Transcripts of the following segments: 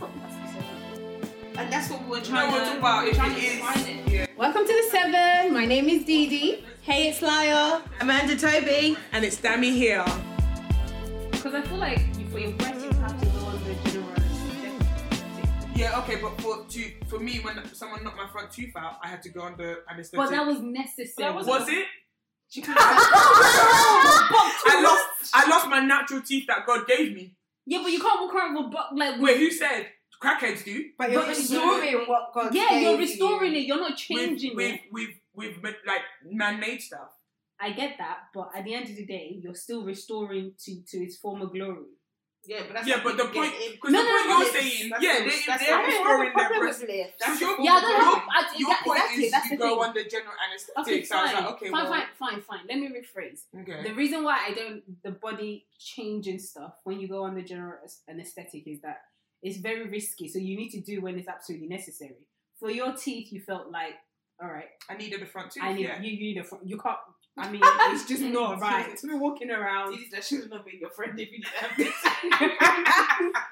what that's the seven. And that's what we're trying we're to talking about if trying it to is. define it. Yeah. Welcome to the seven. My name is Dee Dee. Hey, it's Lyle. Amanda Toby. And it's Dammy here. Because I feel like you- for your breast, you have to go on the general anesthetic. Yeah, okay, but for to for me, when someone knocked my front tooth out, I had to go under anesthetic. But that was necessary. was it? She I lost I lost my natural teeth that God gave me. Yeah, but you can't walk around with a bu- like. Wait, who said? Crackheads do. But you're But- restoring what God yeah, gave you're you. restoring it. You're not With changing with it. with with like man-made stuff. I get that, but at the end of the day, you're still restoring to to its former glory. Yeah, but that's Yeah, but the point, get because No, the no, point no, you're it's- saying, that's yeah, they, that's they're the- I restoring their problem breast. That's your, Yeah, I don't your, I- your that- point exactly, is that's you the go thing. under general anesthetic. Okay, so I was fine, like, okay, fine, well, fine, fine, fine. Let me rephrase. okay. The reason why I don't the body changing stuff when you go on the general as- anesthetic is that it's very risky. So you need to do when it's absolutely necessary. For your teeth, you felt like, all right, I needed the front tooth. I need yeah. you. You need a front. You can't. I mean, it's just not right to be walking around Jesus, that should not be your friend if you didn't have this.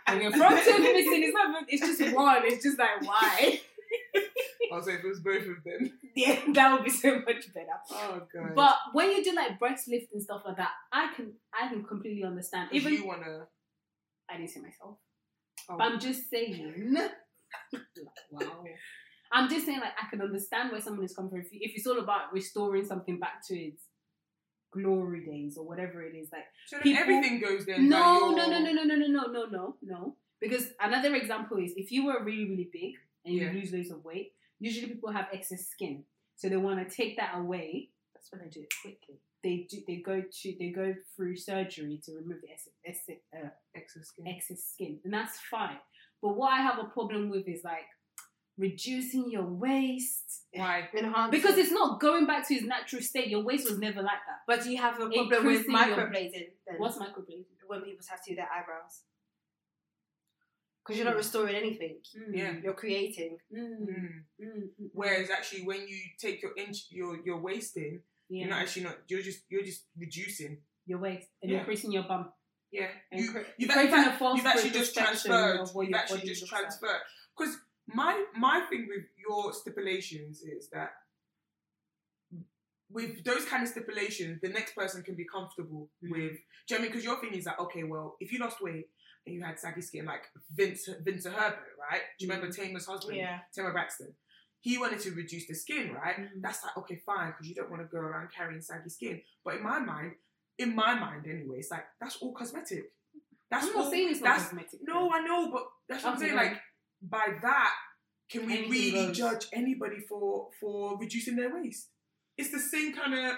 and your front tooth missing. It's not. It's just one. It's just like why? Also, if it was both of them. Yeah, that would be so much better. Oh god. But when you do like breast lift and stuff like that, I can I can completely understand. if Even you wanna, I didn't say myself. oh, But I'm just saying. wow. I'm just saying, like, I can understand where someone is coming from. If, if it's all about restoring something back to its glory days or whatever it is, like, so people- everything goes then. no, no, no, no, no, no, no, no, no, no, no. Because another example is if you were really, really big and you Yeah. lose loads of weight, usually people have excess skin, so they want to take that away. That's when they do it quickly. They do. They go to. They go through surgery to remove the excess, excess, uh, Excess skin. excess skin, and that's fine. But what I have a problem with is like reducing your waist Why? Enhance because it's not going back to its natural state. Your waist was never like that. But do you have a problem with Increasing your- microblading then? What's microblading? when people tattoo their eyebrows? Because you're not restoring anything. Mm, Yeah. You're creating. Mm. Whereas actually, when you take your inch, your your waist in, yeah, you're not actually not. You're just you're just reducing. your waist and Yeah. increasing your bum. Yeah. And You, cre- you've, creating in a false you've actually just transferred. of what You've actually just transferred. Because my my thing with your stipulations is that with those kind of stipulations, the next person can be comfortable Mm. with. Do you know what I mean? Because your thing is that okay, well, if you lost weight and you had saggy skin, like Vince Vince Herbert, right? Do you remember Tamar's husband, Yeah. Tamar Braxton? He wanted to reduce the skin, right? Mm. That's like okay, fine, because you don't want to go around carrying saggy skin. But in my mind, in my mind anyway, it's like that's all cosmetic. That's I'm not all. saying it's not that's cosmetic. no, I know, but that's what I'm saying. Like by that, can we Anything really goes. judge anybody for for reducing their waste? It's the same kind of.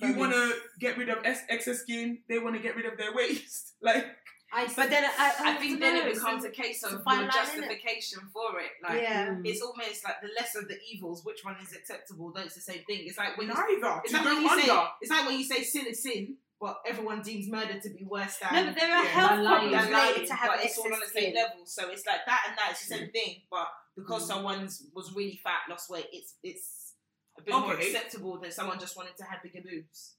You want to get rid of ex- excess skin. They want to get rid of their waste, Like I But then I, I, I think then it becomes a case of fine your line, innit? justification for it. Like yeah. It's almost like the lesser of the evils. Which one is acceptable? Though it's the same thing. It's like when you, neither it's to like when you say it's like when you say sin is sin, but everyone deems murder to be worse than. No, but there are Yeah. health Lying. problems than related lying, to having but it's all on the excess same level. So it's like that and that. It's the same thing, but because Mm. someone's was really fat, lost weight, it's it's a bit more acceptable than someone just wanted to have bigger boobs.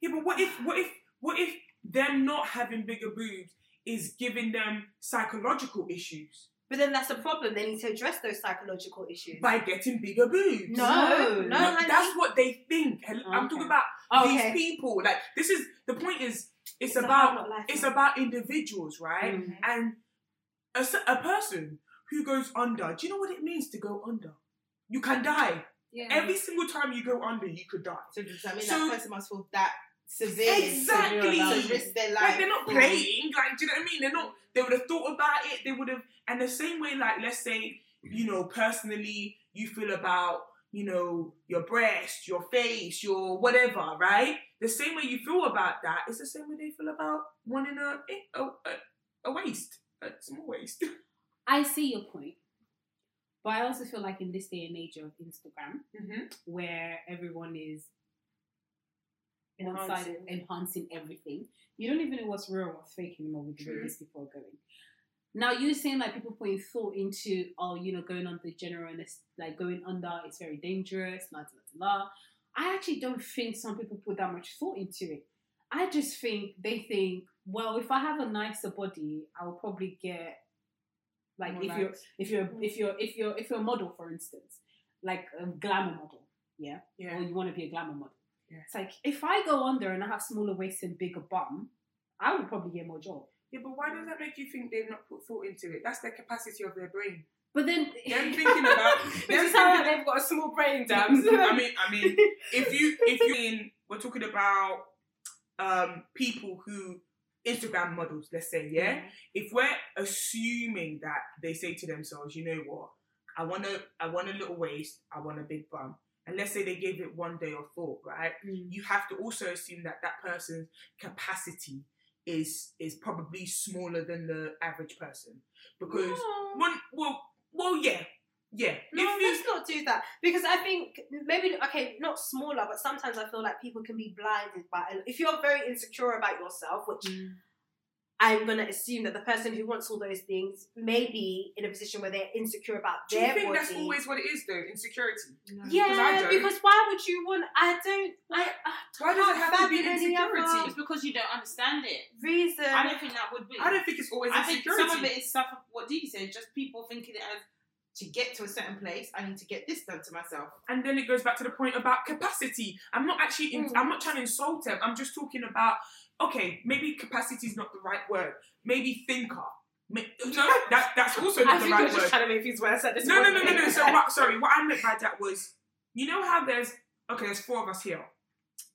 Yeah, but what if what if what if them not having bigger boobs is giving them psychological issues But then that's a problem. They need to address those psychological issues. by getting bigger boobs? no, no, No, honey. that's what they think. I'm Okay. talking about Okay. these people. Like this is the point. Is it's, It's about it's about individuals, right? Mm. And a person who goes under. Do you know what it means to go under? You can die. yeah. Every single time you go under, you could die. So does that mean So- that person must feel that severe Exactly. risk their life? Like they're not playing. Like, do you know what I mean? They're not. They would have thought about it. They would have. And the same way, like, let's say, you know, personally, you feel about, you know, your breast, your face, your whatever, right? The same way you feel about that, it's the same way they feel about wanting a a, a, a waist, a small waist. I see your point, but I also feel like in this day and age of Instagram, Mm-hmm. where everyone is Enhancing. enhancing, enhancing everything, you don't even know what's real and what's fake anymore with the way these people are going. Now you're saying like people putting thought into oh you know going under general and it's like going under it's very dangerous la la la la. I actually don't think some people put that much thought into it. I just think they think well if I have a nicer body I'll probably get Like More if you're if you're mm. if you're if you're if you're a model, for instance, like a glamour model, yeah, Yeah. or you want to be a glamour model. Yeah. It's like if I go under and I have smaller waist and bigger bum, I would probably get more job. Yeah, but why does that make you think they've not put thought into it? That's the capacity of their brain. But then Them thinking about. Them sound like they've got a small brain, Dabs. I mean, I mean, if you if you mean we're talking about um people who Instagram models, let's say, yeah. If we're assuming that they say to themselves, you know what, I want a I want a little waist, I want a big bum, and let's say they gave it one day of thought, right? Mm. You have to also assume that that person's capacity is is probably smaller than the average person because No. one well well yeah yeah No, if let's not do that because I think maybe okay, not smaller, but sometimes I feel like people can be blinded by. If you're very insecure about yourself, which Mm. I'm gonna assume that the person who wants all those things may be in a position where they're insecure about do you their think body. that's always what it is though insecurity yeah, 'Cause I don't. because why would you want? I don't. I, I Why does it can't have to be any other insecurity? It's because you don't understand it. Reason. I don't think that would be. I don't think it's always I think insecurity some of it is stuff of what Dee said, just people thinking it as to get to a certain place, I need to get this done to myself. and then it goes back to the point about capacity. I'm not actually, in, Mm. I'm not trying to insult them. I'm just talking about, okay, maybe capacity is not the right word. Maybe thinker. No, that, that's also I not the think you're right just word. trying to make things worse at this No, no, point. no, no, no. So what? Sorry, what I meant by that was, you know how there's okay, there's four of us here.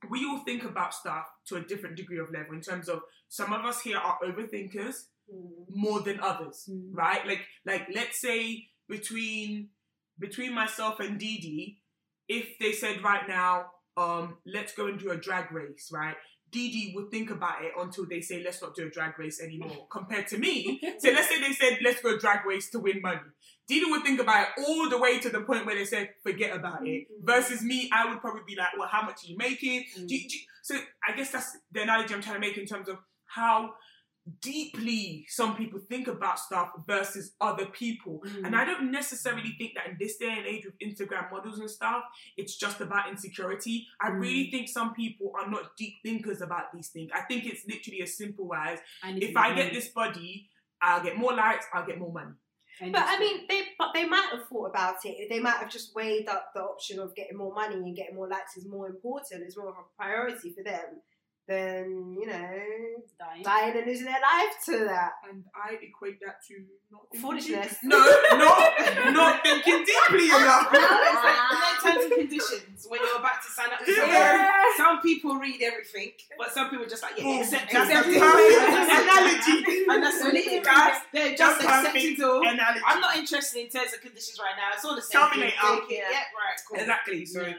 We all think about stuff to a different degree of level. In terms of some of us here are overthinkers Mm. more than others, Mm. right? Like, like let's say between between myself and Dee Dee, if they said right now, um, let's go and do a drag race, right? Dee would think about it until they say let's not do a drag race anymore. Compared to me, so let's say they said let's go drag race to win money. Dee would think about it all the way to the point where they said forget about it. Mhm. Versus me, I would probably be like, well, how much are you making? Mm. Do you- do you- so I guess that's the analogy I'm trying to make in terms of how deeply some people think about stuff versus other people. Mm. And I don't necessarily think that in this day and age with Instagram models and stuff, it's just about insecurity. I Mm. really think some people are not deep thinkers about these things. I think it's literally as simple as I if I get get this body, I'll get more likes, I'll get more money. need But I mean, they but they might have thought about it. They might have just weighed up the option of getting more money and getting more likes is more important. It's more of a priority for them than you know dying. dying and losing their life to that. And I equate that to not thinking Foolishness. deep- No, not not thinking deeply enough. it's like you terms and conditions when you're about to sign up to. Yeah. Some people read everything, but some people just like, yeah, Boom. accept That's accept the it. analogy. And that's what it is, guys. They're just The perfect accepting all. analogy. I'm not interested in terms and conditions right now. It's all the same. Terminate thing. out. Take it. Yeah. Yeah, right, cool. Exactly. So Yeah.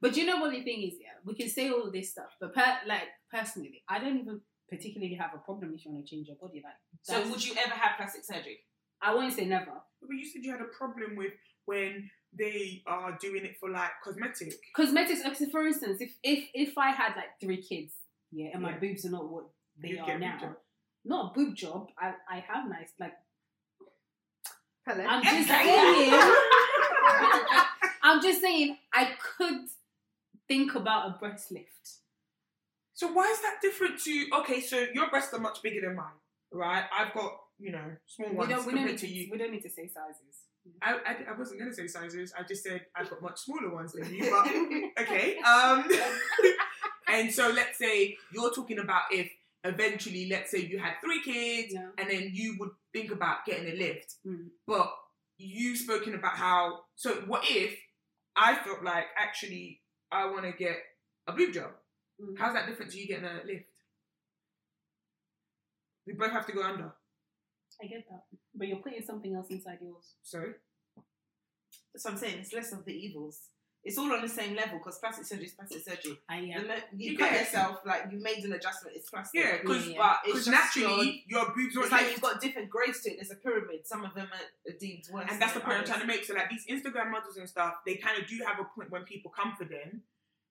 But you know what the thing is, yeah, we can say all this stuff, but per- like personally, I don't even particularly have a problem if you want to change your body. Like, So would you ever have plastic surgery? I won't say never. But you said you had a problem with when they are doing it for like cosmetic. Cosmetics, like, so for instance, if if if I had like three kids, yeah, and my Yeah. boobs are not what they You'd are get a boob now, not a boob job. I I have nice like Hello. I'm just saying. I'm just saying I could think about a breast lift. So why is that different to okay? So your breasts are much bigger than mine, right? I've got you know small We ones don't we don't compared need to to, you. we don't need to say sizes. I, I, I wasn't gonna say sizes. I just said I've got much smaller ones than you. But okay. Um. and so let's say you're talking about if eventually, let's say you had three kids, Yeah. and then you would think about getting a lift. Mm. But you've spoken about how. So what if I felt like actually I want to get a boob job? Mm. How's that different to you getting a lift? We both have to go under. I get that, but you're putting something else inside yours. Sorry. That's what I'm saying. It's less of the evils. It's all on the same level because plastic surgery is plastic surgery. I yeah. The You, You cut it. yourself, like you made an adjustment. It's plastic. Yeah, because Yeah. But it's just naturally your, boobs are It's like you've got different grades to it. There's a pyramid. Some of them are are deemed worse. And that's the than point I'm trying to make. So like these Instagram models and stuff, they kind of do have a point when people come for them,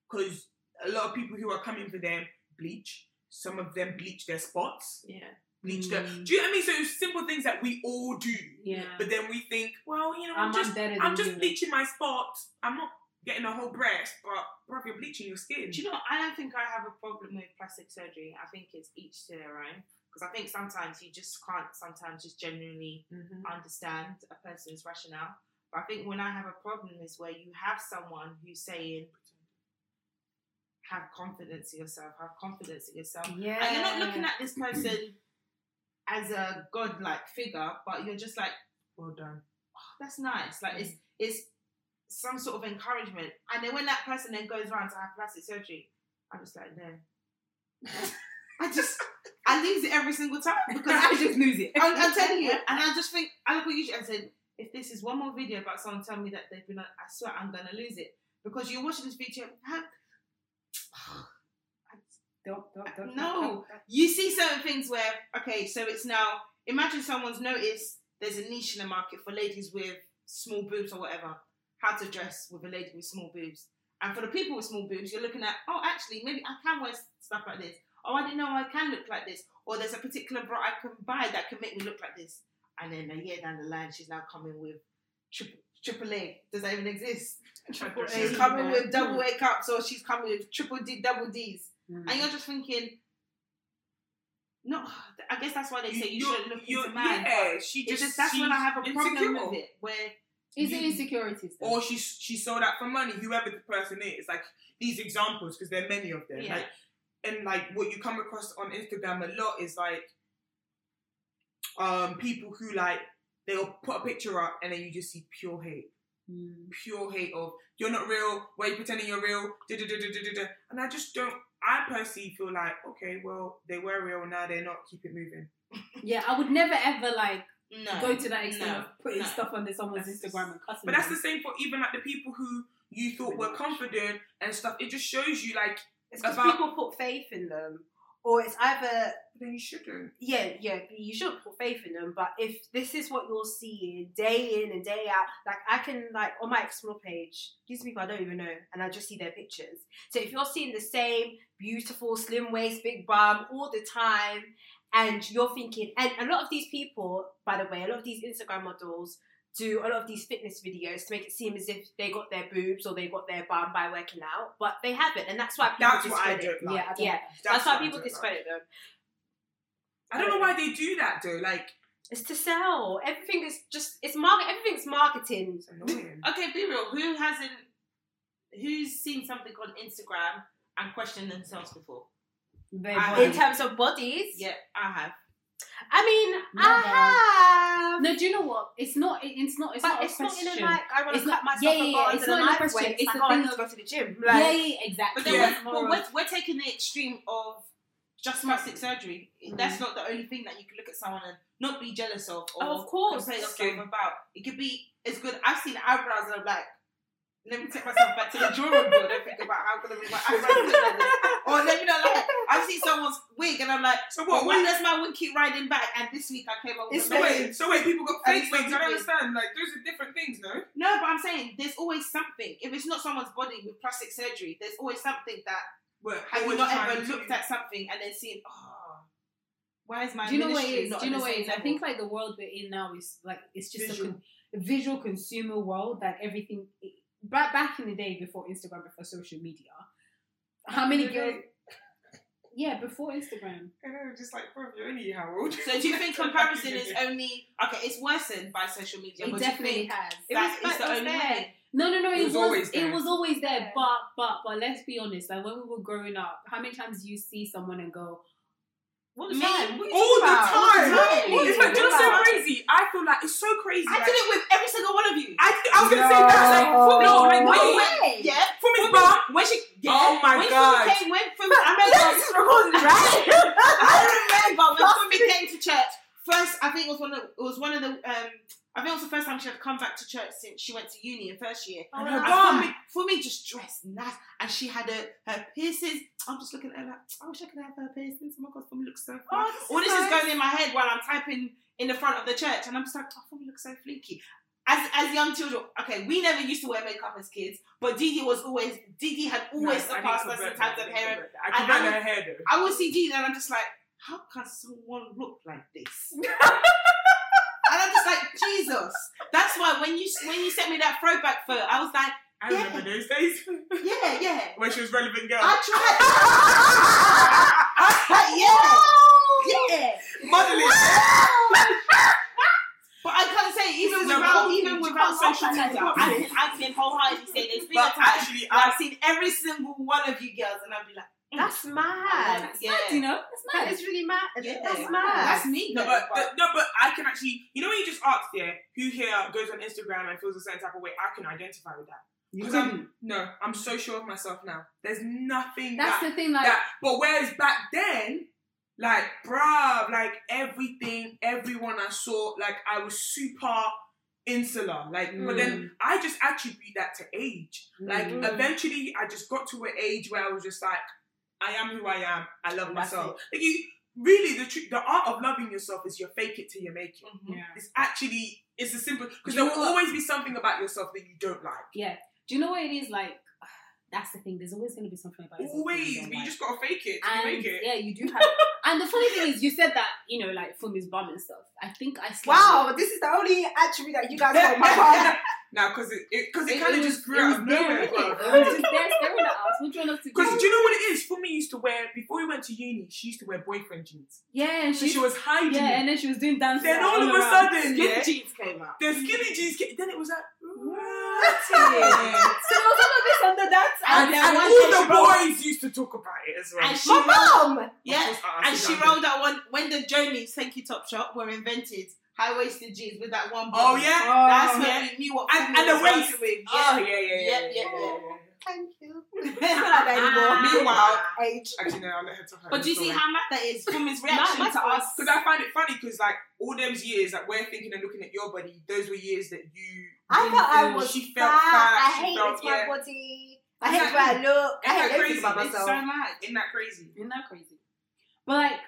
because a lot of people who are coming for them bleach. Some of them bleach their spots, Yeah. bleach their. Mm. Do you know what I mean? So simple things that we all do, Yeah. but then we think, well, you know, I'm, I'm, just, I'm better than I'm just you. bleaching my spots. I'm not getting a whole breast, but bro, you're bleaching your skin. Do you know? I don't think I have a problem with plastic surgery. I think it's each to their own. because I think sometimes you just can't sometimes just genuinely Mhm. understand a person's rationale. But I think when I have a problem is where you have someone who's saying, "Have confidence in yourself. Have confidence in yourself." Yeah. And you're not looking at this person as a godlike figure, but you're just like, Well done. oh, "That's nice." Like it's it's some sort of encouragement. And then when that person then goes around to have plastic surgery, I'm just like, no. I just I lose it every single time because I just lose it. I'm, I'm telling you, and I just think I look at you and said, if this is one more video about someone telling me that they've been, I swear I'm gonna lose it because you're watching this video. how- Don't, don't, don't, No. You see certain things where, okay, so it's now. Imagine someone's noticed there's a niche in the market for ladies with small boobs or whatever. How to dress with a lady with small boobs, and for the people with small boobs, you're looking at, oh, actually, maybe I can wear stuff like this. Oh, I didn't know I can look like this. Or there's a particular bra I can buy that can make me look like this. And then a year down the line, she's now coming with triple, triple A. Does that even exist? Triple She's coming with double A cups, or she's coming with triple D, double Ds. Mm. And you're just thinking, no, I guess that's why they say you, You're- shouldn't look you're- into man. Yeah, but she just just that's when I have a problem insecure. with it. Where Is you- it insecurities? Though? Or she she sold out for money, whoever the person is. Like these examples, because there are many of them. Yeah. Like and like what you come across on Instagram a lot is like um people who like they'll put a picture up and then you just see pure hate. Mm. Pure hate of you're not real, why are you pretending you're real? Da, da, da, da, da, da, da. And I just don't I personally feel like, okay, well, they were real, now they're not, keep it moving. Yeah, I would never ever like no, go to that extent no, of putting no. stuff on someone's That's Instagram and cussing. But that's the same for even like the people who you thought were confident and stuff. It just shows you like It's because About- people put faith in them, or it's either then you shouldn't. yeah, yeah, you shouldn't put faith in them. But if this is what you're seeing day in and day out, like I can like on my explore page, these people I don't even know, and I just see their pictures. So if you're seeing the same beautiful slim waist, big bum all the time, and you're thinking, and a lot of these people, by the way, a lot of these Instagram models do a lot of these fitness videos to make it seem as if they got their boobs or they got their bum by working out, but they haven't, and that's why people That's what I discredit. don't like. yeah, I don't Yeah. That's, what why people don't like. discredit them. I don't know why they do that though. Like It's to sell. Everything is just it's market. Everything's marketing. it's annoying. Okay, be real. Who hasn't? Who's seen something on Instagram and questioned themselves before? Very I- In terms of bodies, Yeah, I have. I mean, Never. I have. No, do you know what? It's not. it- It's not. It's but not a it's not question. in a like I want It's to cut not- myself yeah, yeah, yeah, it's not in a question, weight. it's It's the like, oh, I thing need to go to the gym. yeah, Like, yeah, exactly. But then Yeah. we're, but we're, we're taking the extreme of just plastic surgery. That's not the only thing that you can look at someone and not be jealous of or Oh, of course. compare yourself Skin. about. It could be as good. I've seen eyebrows and I'm like, let me take myself back to the drawing board and think about how I'm gonna be my eyebrows look like this. Or let me know like I've seen someone's wig and I'm like, So what? why why does my wig keep riding back? And this week I came up with It's a so wait, so wait, people got And fake it's wigs. I don't not understand. Like those are different things, no? No, but I'm saying there's always something. If it's not someone's body with plastic surgery, there's always something that But have you not ever to- looked at something and then seen, oh, why is my Do you know what it is? Do you know what it same is? I think like the world we're in now is like it's just a, Visual. con- a visual consumer world. Like everything back back in the day before Instagram, before social media. How many girls? Yeah, before Instagram. I know, just like, bro, you're only how old? So do you think comparison is only okay? It's worsened by social media, It but do you definitely think has. It that was- is but the it was only there. way? No, no, no. It, It was, was always it was always there. Yeah. But but but let's be honest. Like when we were growing up, how many times do you see someone and go, all the Me? time. What are you All the time. It's like just so crazy. I feel like it's so crazy. I like, did it with every single one of you. I, I was gonna say that. Like, for me, No. like, No wait, way. Yeah, from his Fumi- bar. when she, yeah, Oh my when God. Fumi came, when Fumi, I remember, I remember when Fumi came to church. First, I think it was one of it was one of the um, I think it was the first time she had come back to church since she went to uni in first year. Oh, and Oh, her And bum. Fumi, Fumi just dressed nice, and she had a, her piercings. I'm just looking at her like, I wish I could have her piercings. Oh my god, Fumi looks so fun. Oh, this All is this is going in my head while I'm typing in the front of the church, and I'm just like, oh, Fumi looks so fleeky. As, as young children, okay, we never used to wear makeup as kids, but Didi was always Didi had always No, surpassed us in terms of hair. I And I her hair though. I will see Didi and I'm just like, how can someone look like this? and I'm just like, That's why when you when you sent me that throwback photo, I was like, I remember those days yeah, yeah. when she was relevant girl. I tried. I was yeah. Yeah. Modeling. But I can't say even No, without even without social media, I can I can wholeheartedly say there's been a time actually, I've seen every single one of you girls, and I'd be like, That's I mad. like- It's mad, you know? It's That mad. is really mad. Yeah. That's mad. that's me. no, but, but- no, but I can actually. You know when you just asked here, who here goes on Instagram and feels a certain type of way? I can identify with that. You 'Cause I'm- No, I'm so sure of myself now. There's nothing That's that, the thing, like, that. But whereas back then, like, bruv, like everything, everyone I saw, like I was super insular. Like, but then I just attribute that to age. Like, Mm. eventually, I just got to an age where I was just like, I am who I am. I love myself. Like you, really, the tr- the art of loving yourself is you fake it till you make it. Mhm. yeah. It's actually it's a simple because there will what? always be something about yourself that you don't like. Yeah. Do you know what it is like? That's the thing. There's always going to be something about yourself you Always, don't but you just gotta fake it till you make it. yeah, you do have. And the funny thing is, you said that you know, like Fumi's bum and stuff. I think I slept Wow, this is the only attribute that you guys got. My Now, because it because it, It- kind of just grew was out of nowhere. wasn't it? was just there staring at us. What do you want us to Because do? do you know what it is? For me, used to wear before we went to uni. She used to wear boyfriend jeans, Yeah, and so she, she was hiding yeah, and then she was doing dance. Then all all of a sudden, Skinny yeah, jeans came out. the skinny jeans. Came, then it was like, What? So there was all of this under that. and, then and all the she rolled- boys used to talk about it as well. And she My rolled, mom. yeah, Of course, I- I and she rolled that one when the Jonies Thank You Topshop were invented. High waisted jeans with that one. Oh button. yeah, That's Oh, when yeah. we knew what. and, and the waist. working With. Oh Yeah. yeah, yeah, yeah, Yeah, yeah, yeah, yeah, yeah. Thank you. It's not anymore. Ah. Meanwhile- age. Actually, no, I'll let her tell her. But do you see how mad that is Fumi's reaction my to us? Because I find it funny because like all those years that we're thinking and looking at your body, those were years that you. I thought I was She fat. felt fat. I she hate felt, my yeah. body. I hate the way I look. I Isn't hate everything crazy? about It's myself. so mad. Isn't that crazy? Isn't that crazy? But like,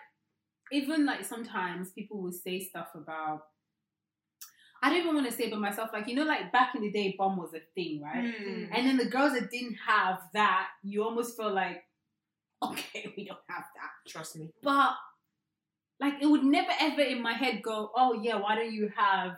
even like sometimes people will say stuff about. I don't even want to say it myself. Like you know, like back in the day, bum was a thing, right? Mm. And then the girls that didn't have that, you almost feel like, okay, we don't have that. Trust me. But like, it would never ever in my head go, oh yeah, why don't you have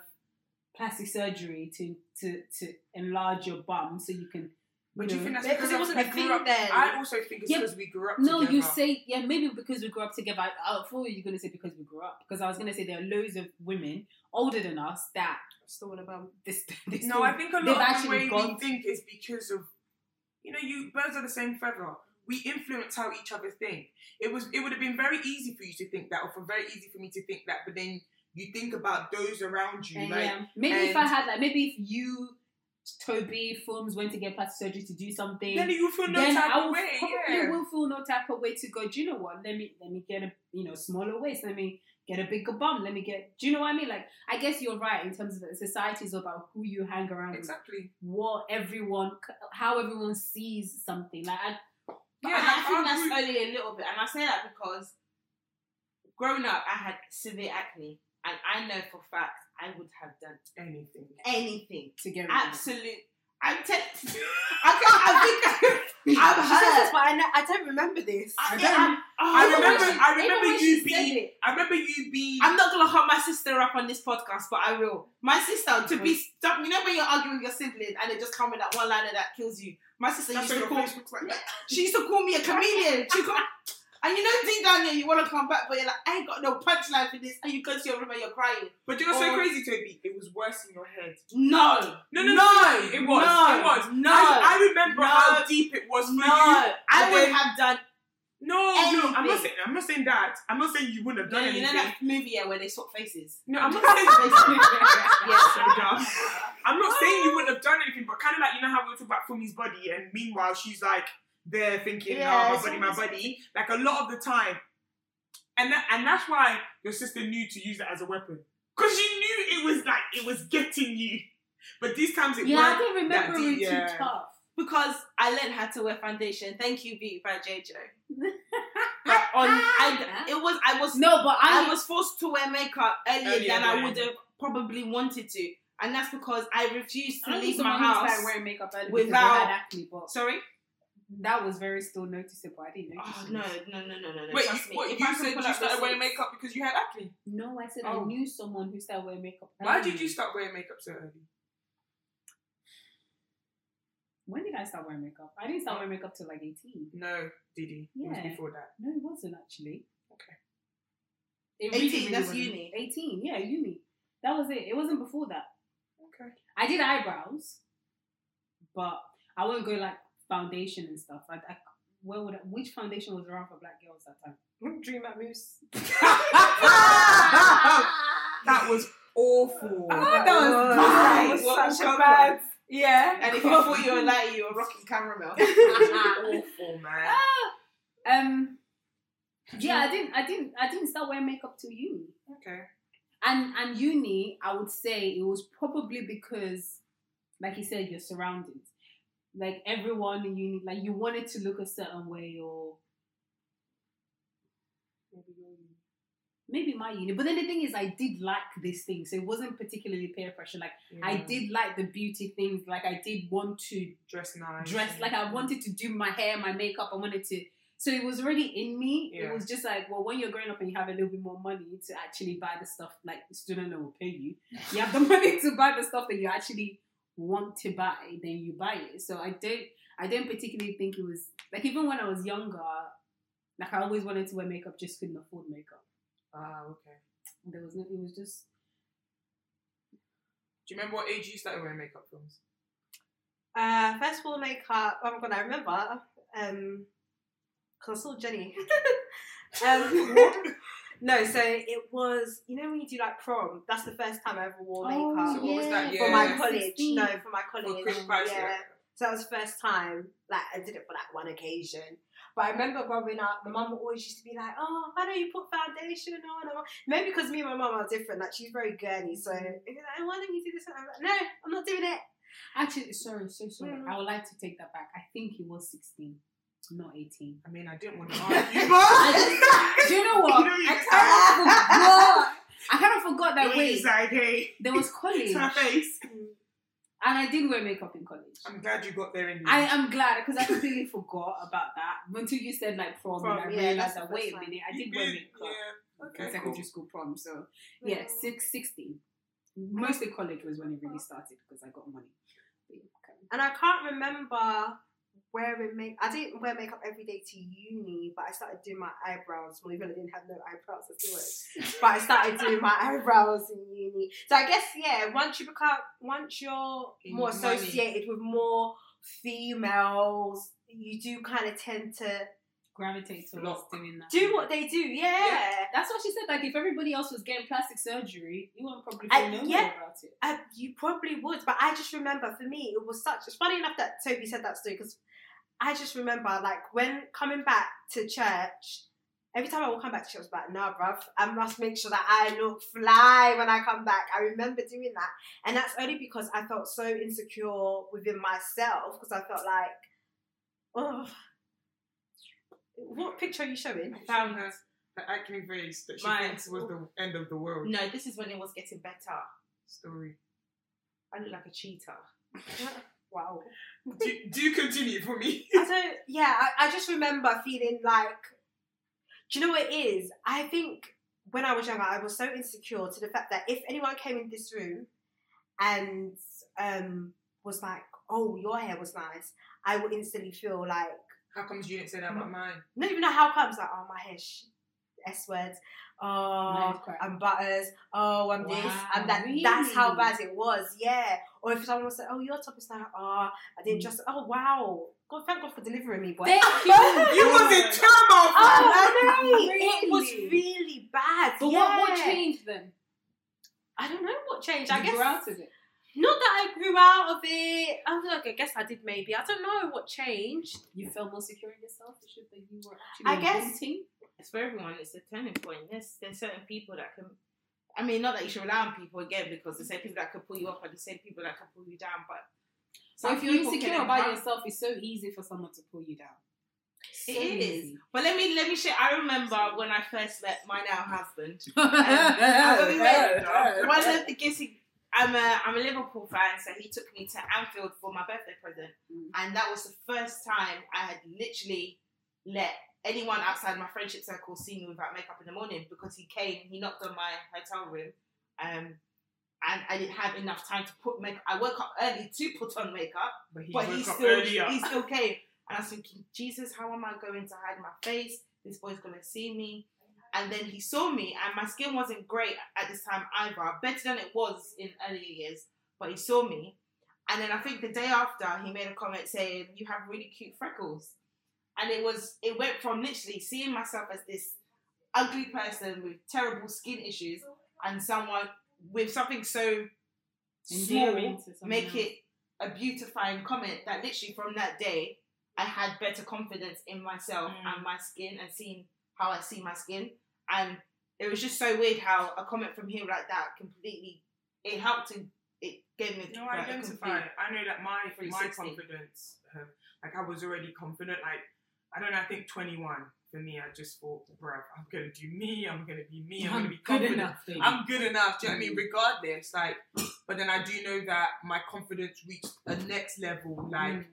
plastic surgery to to to enlarge your bum so you can. But do you know- think that's Yeah, because 'cause it wasn't a thing up? then. I also think it's Yeah, because we grew up No, together. you say yeah, maybe because we grew up together. I, I thought you were gonna say because we grew up. Because I was gonna say there are loads of women older than us that Still want a bum. this. this No, I think a they've lot of the actually way we think is because of, you know, you birds are the same feather. We influence how each other think. It was, it would have been very easy for you to think that, or for very easy for me to think that. But then you think about those around you, And, like yeah, maybe if I had like maybe if you, Toby, Films went to get plastic surgery to do something. then you feel no then type I of will way. probably Yeah. will feel no type of way to go. Do you know what? Let me let me get a you know smaller waist. Let me get a bigger bum. Let me get. Do you know what I mean? Like I guess you're right in terms of society is about who you hang around with, Exactly. what everyone, how everyone sees something. Like I, Yeah, I, like, think our that's only a little bit, and I say that because growing up, I had severe acne, and I know for fact I would have done Anything. anything, to get rid of it. absolute. I'm te- I, I think I, I've heard. but I, know, I don't remember this. I, I don't- oh, I remember. I remember you being. it, I remember you being. I'm not gonna hurt my sister up on this podcast, but I will. My sister to be stuck. You know when you're arguing with your sibling and they just come with that one liner that kills you. My sister That's used to call. like. She used to call me a chameleon. She called, and you know deep down here you want to come back, but you're like, I ain't got no punchline for this. And you go to your room and you're crying. But you know, so crazy, Toby. It was worse in your head. No, No, no, no, no, it was. no, it was. no, I, I remember no, how deep it was for no. you. I would have done. No, no, I'm not saying. I'm not saying that. I'm not saying you wouldn't have No, done you know anything. that movie yeah, where they swap faces. No, I'm not saying. yes, so dumb. I'm not saying you wouldn't have done anything, but kind of like you know how we were talking about Fumi's body, and meanwhile she's like there thinking, oh, Yeah, "Oh, my it's body, my always- body." Like a lot of the time, and that, and that's why your sister knew to use that as a weapon because she knew it was like it was getting you. But these times it Yeah, I weren't. don't remember that deep, it yeah. too tough. because I learned how to wear foundation. Thank you, Beauty by JJ. But on, I, it was I was No, but I, I was forced to wear makeup earlier, Earlier than I would have probably wanted to, and that's because I refused to don't leave my house. started wearing makeup early without- because acne, but Sorry. That was very still noticeable. I didn't notice. Oh no no no no no no! Wait, trust you, me. what, If you I said you started wearing receipts- makeup because you had acne. No, I said Oh. I knew someone who started wearing makeup. Why early. did you start wearing makeup so early? When did I start wearing makeup? I didn't start wearing makeup till like eighteen. No, Didi. It was Yeah. before that. No, it wasn't actually. Okay. It 18, that's wasn't. uni. 18, yeah, uni. That was it. It wasn't before that. Okay. I did eyebrows, but I wouldn't go like foundation and stuff. Like, I where would I, which foundation was around for black girls that time? Dream Matte Mousse. that was awful. Oh, that was that bad. was What such a was bad. Yeah. And if you thought you were light, you were rocking caramel. awful, man. um, yeah, I didn't, I didn't, I didn't start wearing makeup till uni. Okay. And and uni, I would say it was probably because, like you said, your surroundings. Like everyone in uni, like you wanted to look a certain way, or maybe my uni. But then the thing is, I did like this thing, so it wasn't particularly peer pressure. Like I did like the beauty things. Like I did want to dress nice. dress. Like I wanted to do my hair, my makeup. I wanted to. So it was already in me. Yeah. It was just like, well, when you're growing up and you have a little bit more money to actually buy the stuff, like the student loan will pay you. You have the money to buy the stuff that you actually want to buy, then you buy it. So I don't, I don't particularly think it was like even when I was younger, like I always wanted to wear makeup, just couldn't afford makeup. Ah, okay. There was no, it was just Do you remember what age you started wearing makeup films? Uh, first of all, makeup. Oh my god, I remember. Um, because I saw Jenny. um, no, so it was. You know when you do like prom. That's the first time I ever wore Oh, makeup So what was that? for my college. 16. No, for my college. Chris Price, yeah. yeah. So that was the first time. Like I did it for like one occasion. But I remember growing up, my mum always used to be like, "Oh, why don't you put foundation on?" Or- Maybe because me and my mum are different. Like she's very gurney, so it'd like, "Why don't you do this?" And I'm like, "No, I'm not doing it." actually sorry, so sorry. Mm. I would like to take that back. I think it was sixteen, not eighteen. I mean, I didn't want to argue, I but Do you know what? You know, you- I kind of forgot. I kind of forgot that Wait, wait, like, hey, there was college, it's my and. I did wear makeup in college. I'm glad you got there in the I am glad because I completely forgot about that until you said like prom, Prom, and I yeah, realized that's that wait a minute, I You did wear makeup Yeah. in secondary cool. school prom. So yeah, six, 16. Mostly college was when it really started because I got money. But yeah, okay. And I can't remember wearing make. I didn't wear makeup every day to uni, but I started doing my eyebrows. Well, even I didn't have no eyebrows, I still it. But I started doing my eyebrows in uni. So I guess yeah, once you become, once you're In more money. associated with more females, you do kind of tend to Gravitate towards Look. doing that. do what they do. Yeah. That's what she said. Like if everybody else was getting plastic surgery, you wouldn't probably I- feel no yeah. about it. Uh, you probably would, but I just remember for me it was such. It's funny enough that Toby said that story because I just remember like when coming back to church. Every time I would come back to church, I was like, nah, bruv, I must make sure that I look fly when I come back. I remember doing that. And that's only because I felt so insecure within myself because I felt like, oh, what picture are you showing? I found her, her acne face that she Mine. thinks was the end of the world. No, this is when it was getting better. Story. I look like a cheetah. Wow. Do, do continue for me. I don't. Yeah, I, I just remember feeling like. Do you know what it is? I think when I was younger, I was so insecure to the fact that if anyone came in this room and um was like, "Oh, your hair was nice," I would instantly feel like, How comes you didn't say that about mine? not even know how comes like, "Oh, my hair." Sh- S words. Oh. I'm butters. Oh, I'm this. Wow, I'm that. That's how bad it was. Yeah. Or if someone was like, "Oh, your top is like, oh, I didn't just. Oh, wow. God, thank God for delivering me, boy. Thank you. You was in turmoil. Oh, Really? it was really bad. But yeah. what, what changed then? I don't know what changed. You I guess grew out of it. not that I grew out of it. I, don't know, I guess I did maybe. I don't know what changed. You felt more secure in yourself. Shit that you were actually I guess- wanting. It's for everyone. It's a turning point. There's there's certain people that can. I mean, not that you should rely on people again because the same people that can pull you up are the same people that can pull you down. But So if you're insecure about yourself, it's so easy for someone to pull you down. It So is. easy. But let me let me share. I remember when I first met my now husband. Uh, One of the gifts he, I'm a I'm a Liverpool fan, so he took me to Anfield for my birthday present, Mm. and that was the first time I had literally let anyone outside my friendship circle see me without makeup in the morning because he came, he knocked on my hotel room, um, and I didn't have enough time to put makeup. I woke up early to put on makeup, But he but he still earlier. he still came, and I was thinking, Jesus, how am I going to hide my face? This boy's gonna see me. And then he saw me, and my skin wasn't great at this time either, better than it was in earlier years. But he saw me, and then I think the day after he made a comment saying, "You have really cute freckles," and it was it went from literally seeing myself as this ugly person with terrible skin issues, and someone with something so small make else. it a beautifying comment that literally from that day I had better confidence in myself Mm. and my skin and seeing how I see my skin. And it was just so weird how a comment from him like that completely it helped to it gave me No, like, identify. I know that my my confidence, um, like I was already confident. Like I don't know. I think twenty one for me. I just thought, bro, I'm gonna do me. I'm gonna be me. I'm, gonna be good confident. enough. baby. I'm good enough. Do you know what I mean? Mm. Regardless, like, but then I do know that my confidence reached a next level. Like, Mm.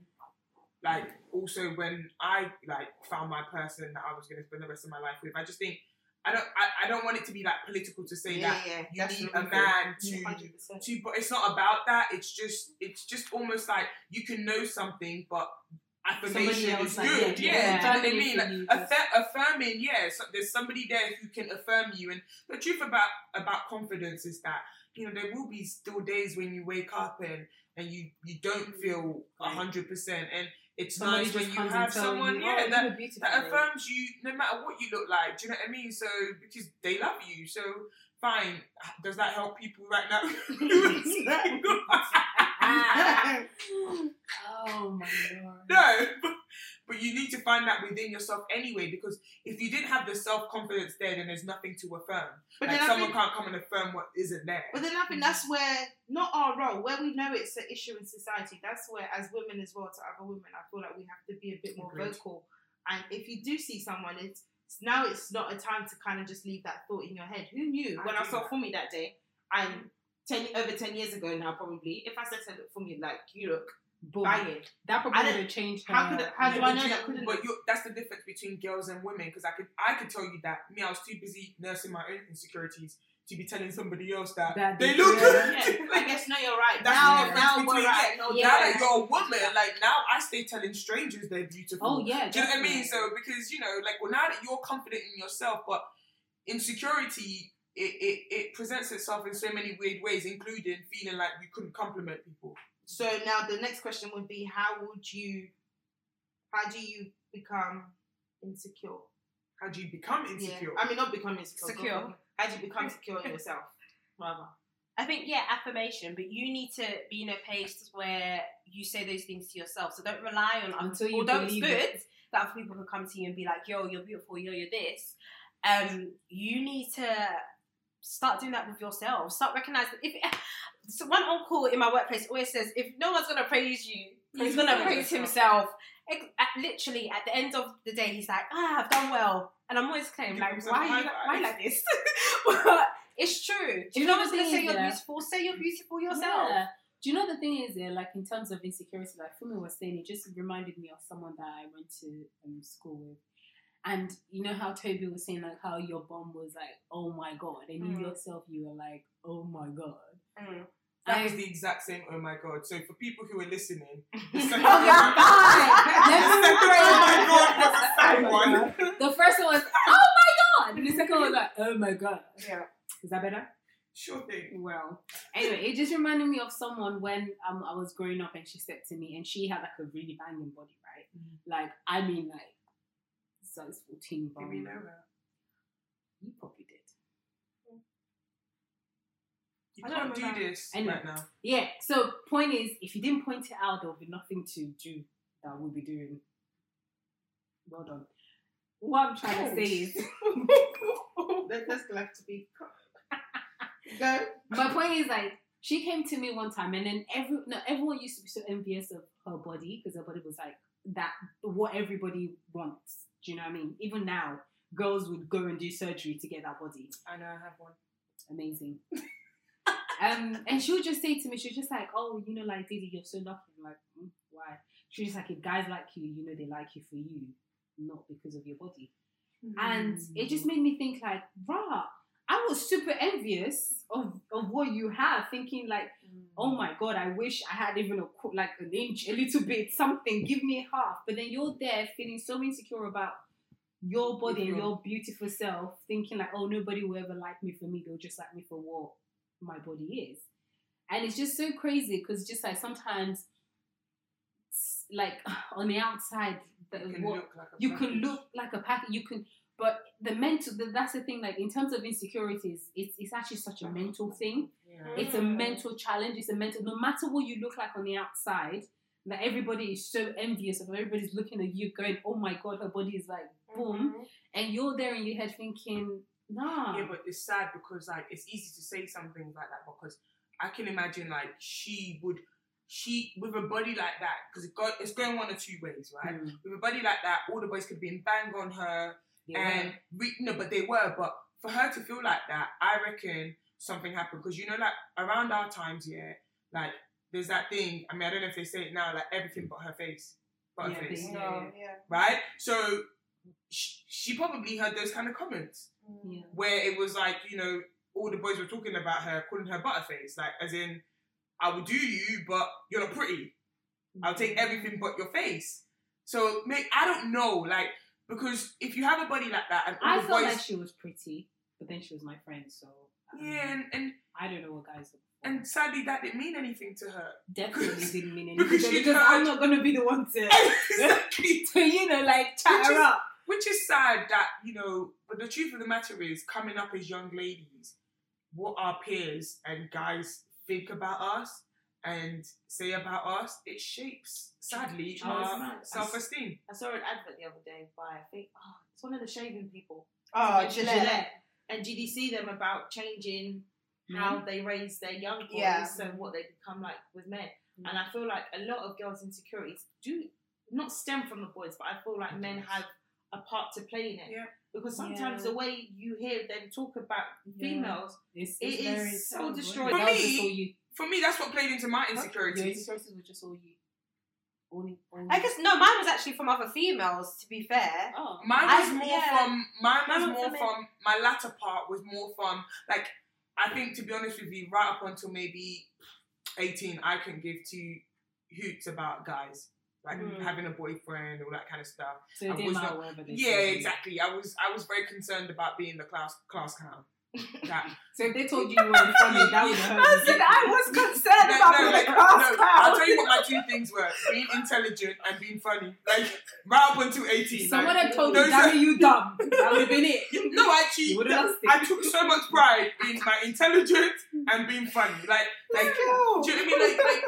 like also when I like found my person that I was gonna spend the rest of my life with. I just think I don't. I, I don't want it to be like political to say yeah, that yeah, you need a man to 100%. to but it's not about that it's just it's just almost like you can know something but affirmation is like, good yeah, yeah, yeah, do you know what I mean like, affirming yeah so there's somebody there who can affirm you and the truth about about confidence is that you know there will be still days when you wake up and and you you don't feel a hundred percent and it's Somebody nice when you have someone you, yeah oh, that you look beautiful that affirms you no matter what you look like. Do you know what I mean? So because they love you, so fine. Does that help people right now? Oh my lord. no, but, but you need to find that within yourself anyway. Because if you didn't have the self confidence there, then there's nothing to affirm. But like then someone think- can't come and affirm what isn't there. But then I think that's where not our role, where we know it's an issue in society. That's where, as women as well, to other women, I feel like we have to be a bit more Agreed. vocal. And if you do see someone, it's now it's not a time to kind of just leave that thought in your head. Who knew I when I saw that. Fumi that day, and ten over ten years ago now, probably, if I said to Fumi like, "You look Boom. banging," That probably would don't- have changed. how could it- how do I know you- that couldn't But you, that's the difference between girls and women. Because I could, I could tell you that me, I was too busy nursing my own insecurities to be telling somebody else that, That they they- look yeah. good. yeah, I guess no, you're right. That's now, now between we're right. yeah, No, Yeah. now you're that you're a right. woman, like now I stay telling strangers they're beautiful. Oh yeah. Do you know what I mean? So because you know, like well, now that you're confident in yourself, but insecurity it, it, it presents itself in so many weird ways, including feeling like you couldn't compliment people. So now the next question would be: How would you? How do you become insecure? How do you become insecure? Yeah. I mean, not become insecure. Secure. go. How do you become secure in yourself? Rather. I think yeah, affirmation, but you need to be in a place where you say those things to yourself. So don't rely on other Until you Although it's believe good it. that other people can come to you and be like, "Yo, you're beautiful. Yo, you're this." Um, you need to start doing that with yourself. Start recognizing if so one uncle in my workplace always says, "If no one's gonna praise you, he's gonna praise himself." Literally, at the end of the day, he's like, "Ah, I've done well," and I'm always claiming like, "Why, are you, high why like this?" but it's true. Do you if know the gonna say you're yeah? beautiful, say you're beautiful yourself. Yeah. Do you know the thing is, like in terms of insecurity, like Fumi was saying, it just reminded me of someone that I went to um, school with. And you know how Toby was saying, like, how your bum was like, oh my god. And you Mm. yourself, you were like, oh my god. Mm. That I- was the exact same. Oh my god! So for people who are listening, the Oh second Oh my god! The second pray. oh my god was a sad Oh one. The first one was, oh my god! And the second one was like, oh my god. Yeah. Is that better? Sure thing. Well, anyway, it just reminded me of someone when um I was growing up and she said to me, and she had like a really banging body, right? Mhm. Like I mean, like Did we bum. know that? You probably did. You I don't can't do remember. this Anyway. right now. Yeah. So point is, if you didn't point it out, there would be nothing to do that we'll be doing. Well done. What I'm trying to say is, That- That's gonna have to be. Go. my point is like she came to me one time, and then every no, everyone used to be so envious of her body because her body was like that, what everybody wants. Do you know what I mean? Even now, girls would go and do surgery to get that body. I know I have one. Amazing. um, and she would just say to me, she was just like, "Oh, you know, like Didi, you're so lucky." I'm like, mm, "Why?" She was just like, "If guys like you, you know, they like you for you, not because of your body." And it just made me think, like, rah, I was super envious of of what you have, thinking like, mm. "Oh my god, I wish I had even a like an inch, a little bit, something. Give me half." But then you're there feeling so insecure about your body and your beautiful self, thinking like, oh, nobody will ever like me for me. They'll just like me for what my body is. And it's just so crazy because just like sometimes, like on the outside, the, You can what, look like you can look like a packet. You can, but the mental. The, that's the thing. Like in terms of insecurities, it's it's actually such a mental thing. Yeah. It's a mental challenge. It's a mental. No matter what you look like on the outside, that everybody is so envious of. Everybody's looking at you, going, "Oh my god, her body is like boom," Mhm. and you're there in your head thinking, "Nah." Yeah, but it's sad because like it's easy to say something like that because I can imagine like she would she with a body like that because it go, it's going one or two ways, right? Mm, With a body like that, all the boys could be in bang on her yeah. and re- no, but they were. But for her to feel like that, I reckon something happened because you know, like around our times, yeah, like there's that thing. I mean, I don't know if they say it now, like everything but her face, but Yeah, her face, No, yeah. right? So she, she probably heard those kind of comments mm. yeah. where it was like, you know, all the boys were talking about her, calling her butterface, like as in, I will do you, but you're not pretty. I'll take everything but your face. So, mate, I don't know, like, because if you have a body like that, and I felt boys, like she was pretty, but then she was my friend, so yeah, and, and I don't know what guys. Are and sadly, that didn't mean anything to her. definitely didn't mean anything because to her because heard- I'm not gonna be the one to, exactly. to you know, like chat Which her is- up. Which is sad that you know, but the truth of the matter is, coming up as young ladies, what our peers and guys think about us and say about us, it shapes sadly Do you know what's our self-esteem. I saw an advert the other day by I think oh, it's one of the shaving people. Oh, It's Gillette. And did you see them about changing how they raise their young boys Yeah. and what they become like with men? Mm. And I feel like a lot of girls' insecurities do not stem from the boys, but I feel like men have a part to play in it. Yeah. Because sometimes Yeah. the way you hear them talk about Yeah. females, It's, It it's so terrible. destroying. For me, just all you. For me, that's what played into my Your insecurities. insecurities were just all you. Only, only. I guess no, mine was actually from other females. To be fair, Oh, Mine I- was more yeah. from mine was Mine more from from my latter part was more from like I think to be honest with you, right up until maybe eighteen, I couldn't give two hoots about guys. Like Mm. having a boyfriend, all that kind of stuff. so it I didn't was not- whatever they Yeah, exactly. I was I was very concerned about being the class class clown. That So if they told you you weren't funny, that would have hurt. you. I was concerned no, about no, like, a no. I'll tell you what my two things were: being intelligent and being funny. Like right up until eighteen. Someone like, had told Gary, are- you dumb. That would have been it. No, actually, You would've lost it. I took so much pride in my intelligence and being funny. Like, like, do you know what I mean? Like, like,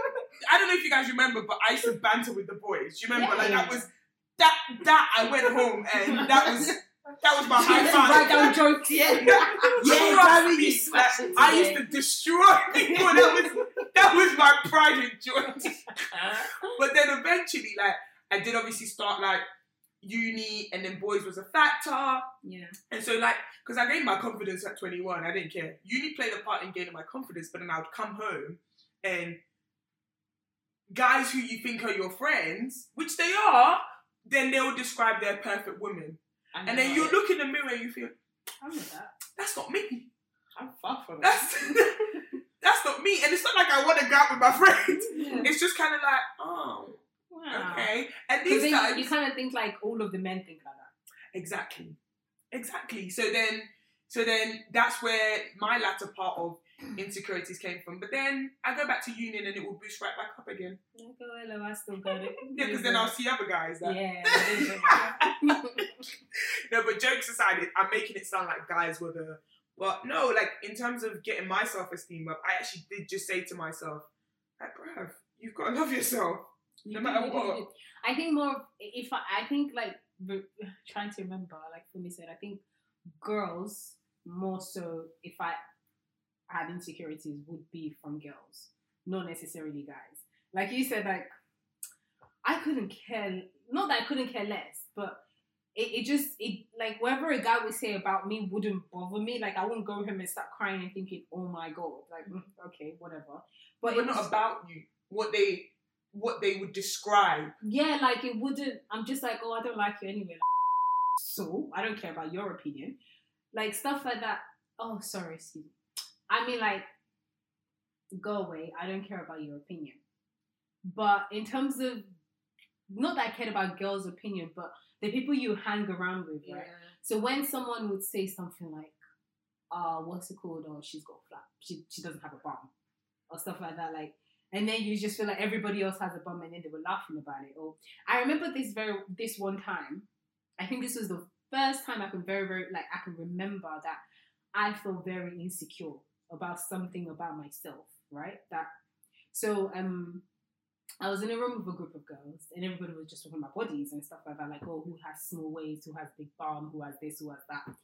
I don't know if you guys remember, but I used to banter with the boys. Do you remember? Like, that was that that I went home and that was that was my high to write five. down jokes. Yeah. Yeah, Gary, me, you smashed it I used to destroy people. That was that was my pride and joy. But then eventually, like, I did obviously start like uni, and then boys was a factor. Yeah. And so, like, because I gained my confidence at 21, I didn't care. Uni played a part in gaining my confidence, but then I would come home and guys who you think are your friends, which they are, then they'll describe their perfect woman. And then you look in the mirror and you feel, I remember that. that's not me. I'm far from it. That's that's not me. And it's not like I want to go out with my friends. Yeah. It's just kind of like, oh, Wow. okay. And these you, you kind of think like all of the men think like that. Exactly. Exactly. So then so then that's where my latter part of insecurities came from. But then I go back to union and it will boost right back up again. Oh, hello, I still got it. Yeah, because then I'll see other guys that Yeah. No, but jokes aside, I'm making it sound like guys were the but no, like in terms of getting my self esteem up, I actually did just say to myself, like, bruv, you've got to love yourself. No You matter do, what. do. I think more if I, I think like trying to remember, like Fumi said, I think girls more so if I had insecurities would be from girls, not necessarily guys. Like you said, like I couldn't care. Not that I couldn't care less, but it, it just it like whatever a guy would say about me wouldn't bother me. Like I wouldn't go home and start crying and thinking, "Oh my god!" Like mm, okay, whatever. But But it not about you. What they what they would describe. yeah, like it wouldn't. I'm just like, oh, I don't like you anyway. So I don't care about your opinion, like stuff like that. Oh, sorry, excuse me. I mean, like, go away. I don't care about your opinion. But in terms of not that I cared about girls' opinion, but the people you hang around with, right? So when someone would say something like, uh, what's it called? Or she's got flat, she she doesn't have a bum, or stuff like that, like and then you just feel like everybody else has a bum and then they were laughing about it. Or I remember this very this one time, I think this was the first time I can very, very like I can remember that I felt very insecure about something about myself, right? That so um I was in a room with a group of girls and everybody was just talking about bodies and stuff like that, like, oh, who has small waist, who has big bum, who has this, who has that.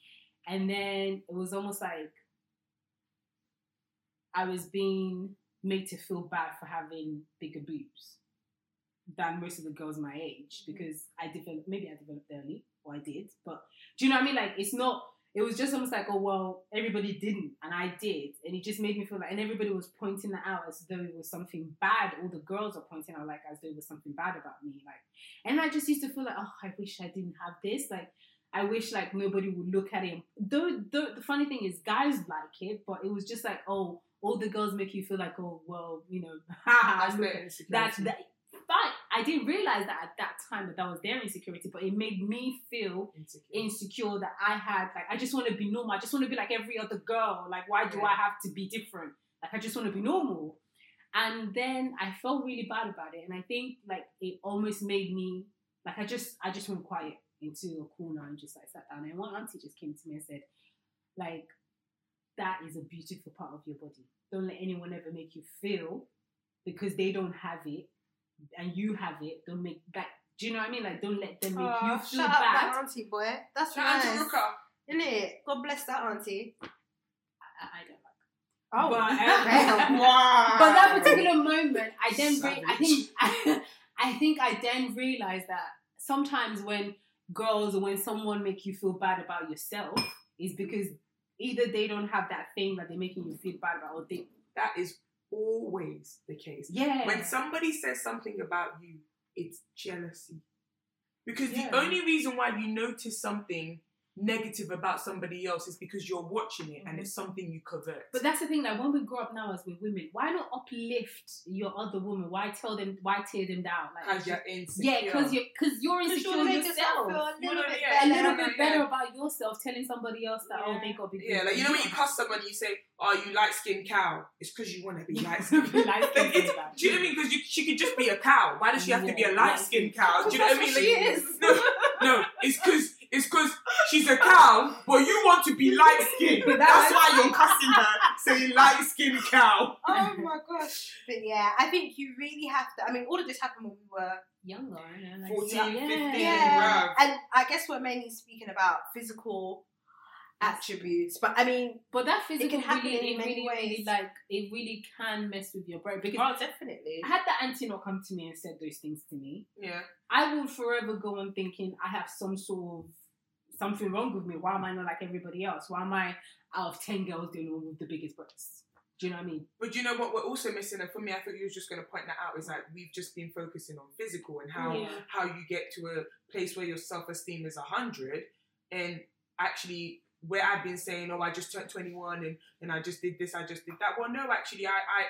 And then it was almost like I was being made to feel bad for having bigger boobs than most of the girls my age because I developed, maybe I developed early or I did, but do you know what I mean? Like, it's not, it was just almost like, oh, well, everybody didn't and I did. And it just made me feel like, and everybody was pointing that out as though it was something bad. All the girls are pointing out like as though it was something bad about me. Like, and I just used to feel like, oh, I wish I didn't have this. Like, I wish like nobody would look at it. Though, though the funny thing is, guys like it, but it was just like, oh, all the girls make you feel like, oh, well, you know, That's look the at- that's that. Fine. I didn't realize that at that time that that was their insecurity, but it made me feel Insecure. insecure that I had like I just want to be normal. I just want to be like every other girl. Like why do Yeah. I have to be different? Like I just want to be normal. And then I felt really bad about it, and I think like it almost made me like I just I just went quiet into a corner and just like sat down. And one auntie just came to me and said, like that is a beautiful part of your body. Don't let anyone ever make you feel because they don't have it and you have it. Don't make that. Do you know what I mean? Like don't let them make Aw, you feel shut up, that bad. auntie boy. That's to nice, isn't it? God bless that auntie. I, I don't like. Oh, But, um, Wow. but that particular moment, I then re- I think I, think I then realized that sometimes when girls or when someone make you feel bad about yourself is because either they don't have that thing that they're making you feel bad about, or they That is always the case. yeah When somebody says something about you, it's jealousy. Because Yeah. the only reason why you notice something negative about somebody else is because you're watching it and mm-hmm. it's something you covet. But that's the thing, like when we grow up now as we're women, why not uplift your other woman? Why tell them? Why tear them down? Like because you're insecure. yeah, because you're because you're 'Cause insecure you'll make yourself yourself. feel a You little know, bit yeah, a better. little bit yeah. better about yourself, telling somebody else that oh they got big. Yeah, like you know when you cuss someone, you say, "Oh, you light skinned cow." It's because you want to be light skinned. Light Like, skinned it's, is do you know what I mean? Because she could just be a cow. Why does she have to be a light skinned cow? Do you know what I mean? Like, she is. No, no, it's because it's because she's a cow, but you want to be light skinned. That's why you're cussing her, saying light skinned cow. Oh my gosh. But yeah, I think you really have to. I mean, all of this happened when we were younger, you like 14, yeah. 15. yeah, bruv. and I guess we're mainly speaking about physical attributes. But I mean, But that physical can happen really, in it many really, really, ways. like it really can mess with your brain because oh, definitely. had that auntie not come to me and said those things to me, Yeah. I would forever go on thinking I have some sort of something wrong with me. Why am I not like everybody else? Why am I out of ten girls the only one with the biggest breasts? Do you know what I mean? But you know what we're also missing, and for me, I thought you were just going to point that out, is like we've just been focusing on physical and how Yeah. how you get to a place where your self esteem is hundred, and actually where I've been saying, oh, I just turned twenty one and and I just did this, I just did that. Well, no, actually, I I.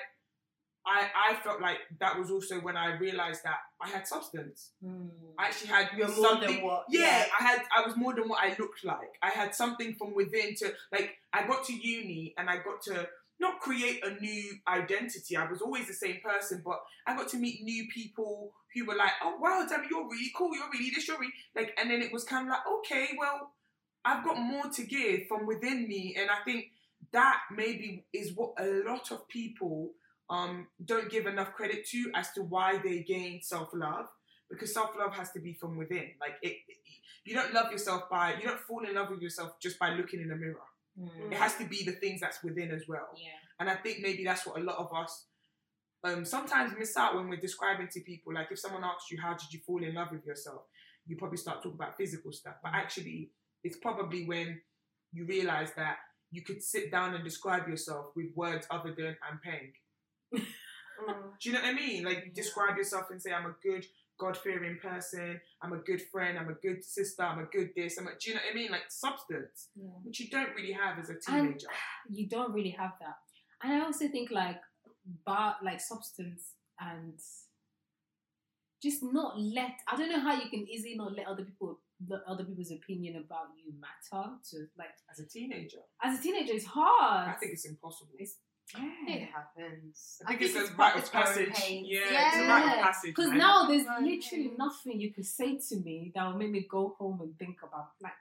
I, I felt like that was also when I realized that I had substance. Hmm. I actually had You're more something. than what. Yeah, I had. I was more than what I looked like. I had something from within to like. I got to uni and I got to not create a new identity. I was always the same person, but I got to meet new people who were like, "Oh wow, Debbie, you're really cool. You're really this. You're really like." And then it was kind of like, "Okay, well, I've got more to give from within me," and I think that maybe is what a lot of people um don't give enough credit to as to why they gain self love because self love has to be from within. Like it, it- you don't love yourself by you don't fall in love with yourself just by looking in a mirror. It has to be the things that's within as well. Yeah. And I think maybe that's what a lot of us um, sometimes miss out when we're describing to people. Like if someone asks you how did you fall in love with yourself, you probably start talking about physical stuff. But actually, it's probably when you realize that you could sit down and describe yourself with words other than I'm paying. Mm. Do you know what I mean? Like Yeah. describe yourself and say I'm a good God fearing person, I'm a good friend, I'm a good sister, I'm a good this, I'm a do you know what I mean? Like substance, yeah. which you don't really have as a And- teenager. You don't really have that. And I also think like bar like substance and just not let. I don't know how you can easily not let other people, the other people's opinion about you matter. To like As a teenager, as a teenager, it's hard. I think it's impossible. It's It happens. I think it's a part rite of its passage. Yeah, yeah. it's a rite of passage. Because man. now there's Right. literally nothing you could say to me that will make me go home and think about like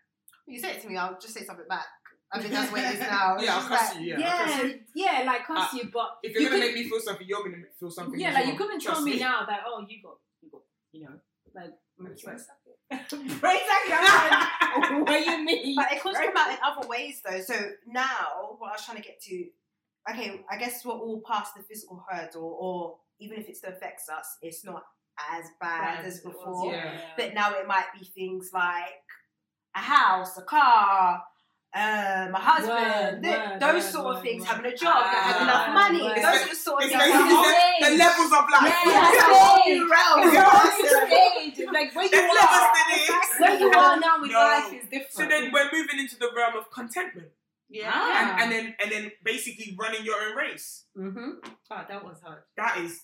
You say it to me, I'll just say something back. I mean, that's what it is now. Yeah, I'll just cuss like, you. Yeah, I'll cuss yeah, you. yeah, like cuss Ah, you, but If you're you gonna could- make me feel something, you're gonna feel something. yeah, like well. you couldn't tell Trust me now that oh you got you got you know like That's like, right. exactly. what you mean? But it could come out in other ways though. So now, what I was trying to get to, okay, I guess we're all past the physical hurdle, or even if it still affects us, it's not as bad Bad as as it was, before. yeah. But now it might be things like a house, a car, um, a husband, Word, th- word, those word, sort of things, word. having a job, that have Ah, enough money. word. Those are the sort of It's things. basically the, the levels of life. Yeah, Yeah, that's whole realm. Yeah. a whole new stage. Like where you are, to where you are now with No. life is different. So then we're moving into the realm of contentment, Yeah. Ah. and, and then and then basically running your own race. hmm Oh, that was hard. That is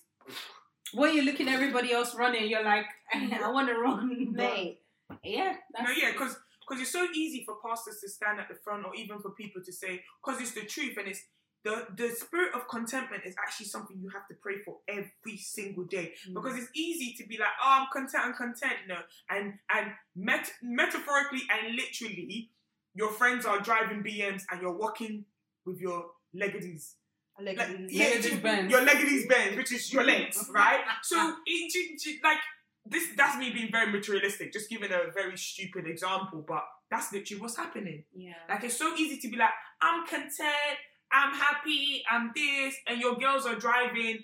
When you're looking at everybody else running, you're like, I want to run, Mate, Yeah, no, yeah, because because it's so easy for pastors to stand at the front, or even for people to say, because it's the truth, and it's the the spirit of contentment is actually something you have to pray for every single day. Mm. because it's easy to be like, oh, I'm content, I'm content, no, and and met- metaphorically and literally, your friends are driving BMs and you're walking with your leggities. Like Like, yeah, Leggities ju- Benz. your leggities Benz, which is your legs, right? So, it, ju- ju- like this, that's me being very materialistic, just giving a very stupid example, but that's literally what's happening. yeah. Like it's so easy to be like, I'm content, I'm happy, I'm this, and your girls are driving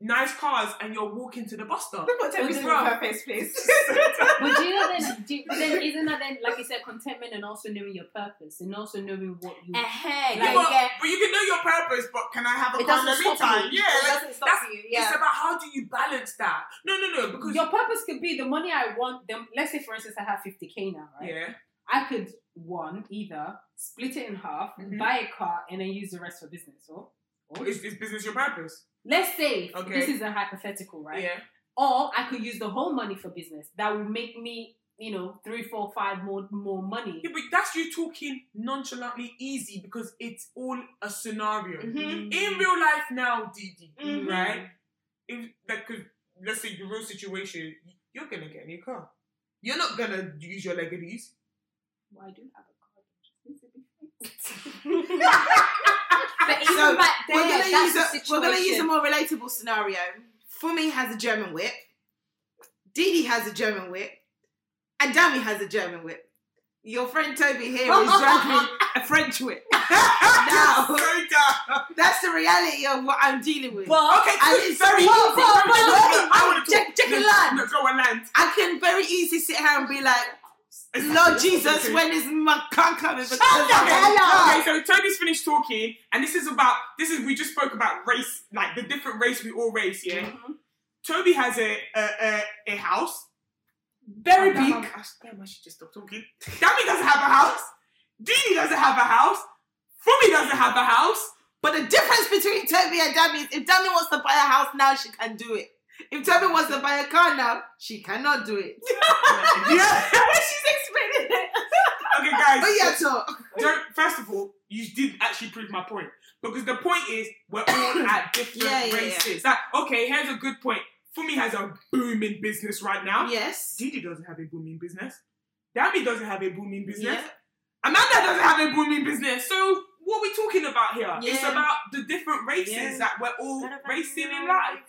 nice cars and you're walking to the bus stop. Look what Toby's But doing with her face, please. But do you know then, do, but then isn't that then, like you said, contentment and also knowing your purpose and also knowing what you. Ahead, Like, Yeah, but, yeah. but you can know your purpose, but can I have a It car doesn't every stop time? you. Yeah, it like, doesn't stop that's- you. Yeah. It's about how do you balance that? No, no, no, because Your purpose could be the money I want. Them, let's say, for instance, I have 50k now, right? yeah, I could one either split it in half, Mhm. buy a car, and then use the rest for business. Or, or is, is business your purpose? Let's say Okay. this is a hypothetical, right? Yeah, Or I could use the whole money for business. That would make me, you know, three, four, five more more money. yeah, but that's you talking nonchalantly easy because it's all a scenario. Mhm. In real life now, Didi, Mhm. right? If like, 'cause let's say the real situation, you're gonna get a new car. You're not gonna use your leggities. Well, I do have a car. But even So, back we're gonna use a, we're gonna use a more relatable scenario. Fumi has a German whip. Didi has a German whip. And Dami has a German whip. Your friend Toby here is driving a French whip. now, that's the reality of what I'm dealing with. But Okay, And it's very whoa, easy. whoa, No, no, whoa, no, wait, I want to check- check the land. Go on land. I can very easily sit here and be like, Lord Jesus, when is my car coming? Because Okay, I'm okay, so Toby's finished talking, and this is about this is we just spoke about race, like the different race we all race, yeah. Mhm. Toby has a a, a, a house, very Oh, big. Damn, I should just stop talking. Dami doesn't have a house. Didi doesn't have a house. Fumi doesn't have a house. But the difference between Toby and Dami is if Dami wants to buy a house now, she can do it. If Toby wants to buy a car now, she cannot do it. yeah. She's it. Okay, guys. But yeah, so Don't, first of all, you did actually prove my point. Because the point is, we're all at different Yeah, yeah, yeah. races. Like, okay, here's a good point. Fumi has a booming business right now. yes. Didi doesn't have a booming business. Dami doesn't have a booming business. Yeah. Amanda doesn't have a booming business. So, what are we talking about here? It's about the different races Yeah. that we're all racing in life.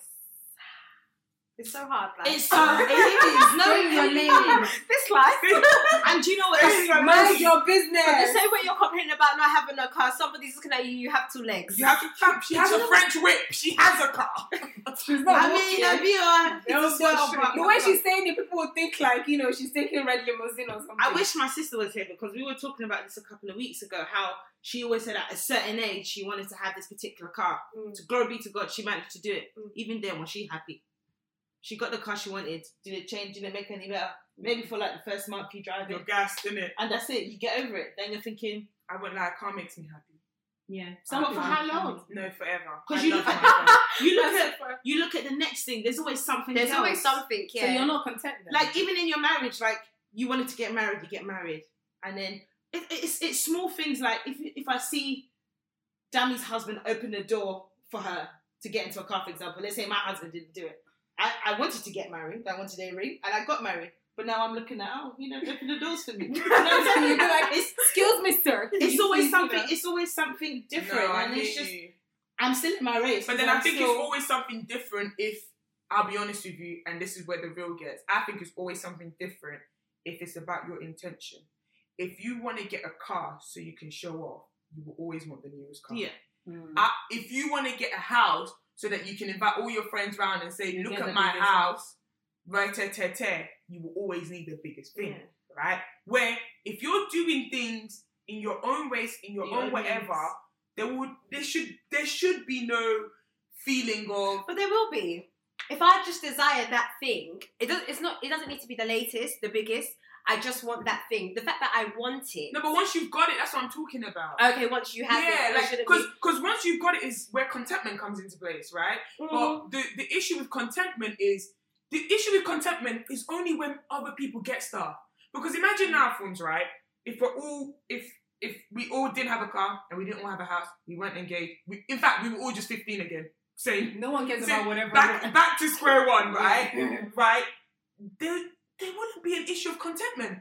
It's so hard, like. It's so it is. No, Stay in your lane. this life. and do you know what? In your Mind your But the business. same way you're complaining about not having a car, somebody's looking at you, you have two legs. You have to. She has a French whip. She has a car. She's not I mean, I be uh, well, the way she's saying it, people would think like you know she's taking red limousine or something. I wish my sister was here because we were talking about this a couple of weeks ago. How she always said at a certain age she wanted to have this particular car. Mm. To glory be to God, she managed to do it. Mm. Even then, was she happy? She got the car she wanted. Did it change? Did it make any better? Maybe for like the first month you drive it. You're it, gassed, innit? and that's it. You get over it. Then you're thinking, I went like, car makes me happy. Yeah. But for how long? No, forever. Because you look at you look at you look at the next thing. There's always something. There's else. always something, yeah. So you're not content then? like even in your marriage, like you wanted to get married, you get married, and then it, it's it's small things like if if I see Dami's husband open the door for her to get into a car, for example. Let's say my husband didn't do it. I, I wanted to get married. I wanted a ring, and I got married. But now I'm looking at oh, you know, open the doors for me. You know what I'm saying? You'd be like, it's excuse me, sir. it's always something. It's always something different, No, I and it's just you. I'm still in my race. But then I I'm think still, it's always something different if I'll be honest with you, and this is where the real gets. I think it's always something different if it's about your intention. If you want to get a car so you can show off, you will always want the newest car. yeah. Mm. Uh, if you want to get a house so that you can invite all your friends round and say, "Look at my house," right? Te, te, te, you will always need the biggest thing, Yeah. right? Where if you're doing things in your own race, in your Your own own whatever, there would there should there should be no feeling of But there will be. If I just desire that thing, it does. It's not. It doesn't need to be the latest, the biggest. I just want that thing. The fact that I want it. no. But once you've got it, that's what I'm talking about. Okay, once you have yeah, it, like because be- because once you've got it is where contentment comes into place, right? Mm. But the the issue with contentment is the issue with contentment is only when other people get stuff. Because imagine now, phones, right? If we're all if if we all didn't have a car and we didn't all have a house, we weren't engaged. We, in fact, we were all just 15 again. Same. No one cares See, about whatever. Back back to square one, right? Right? There there wouldn't be an issue of contentment.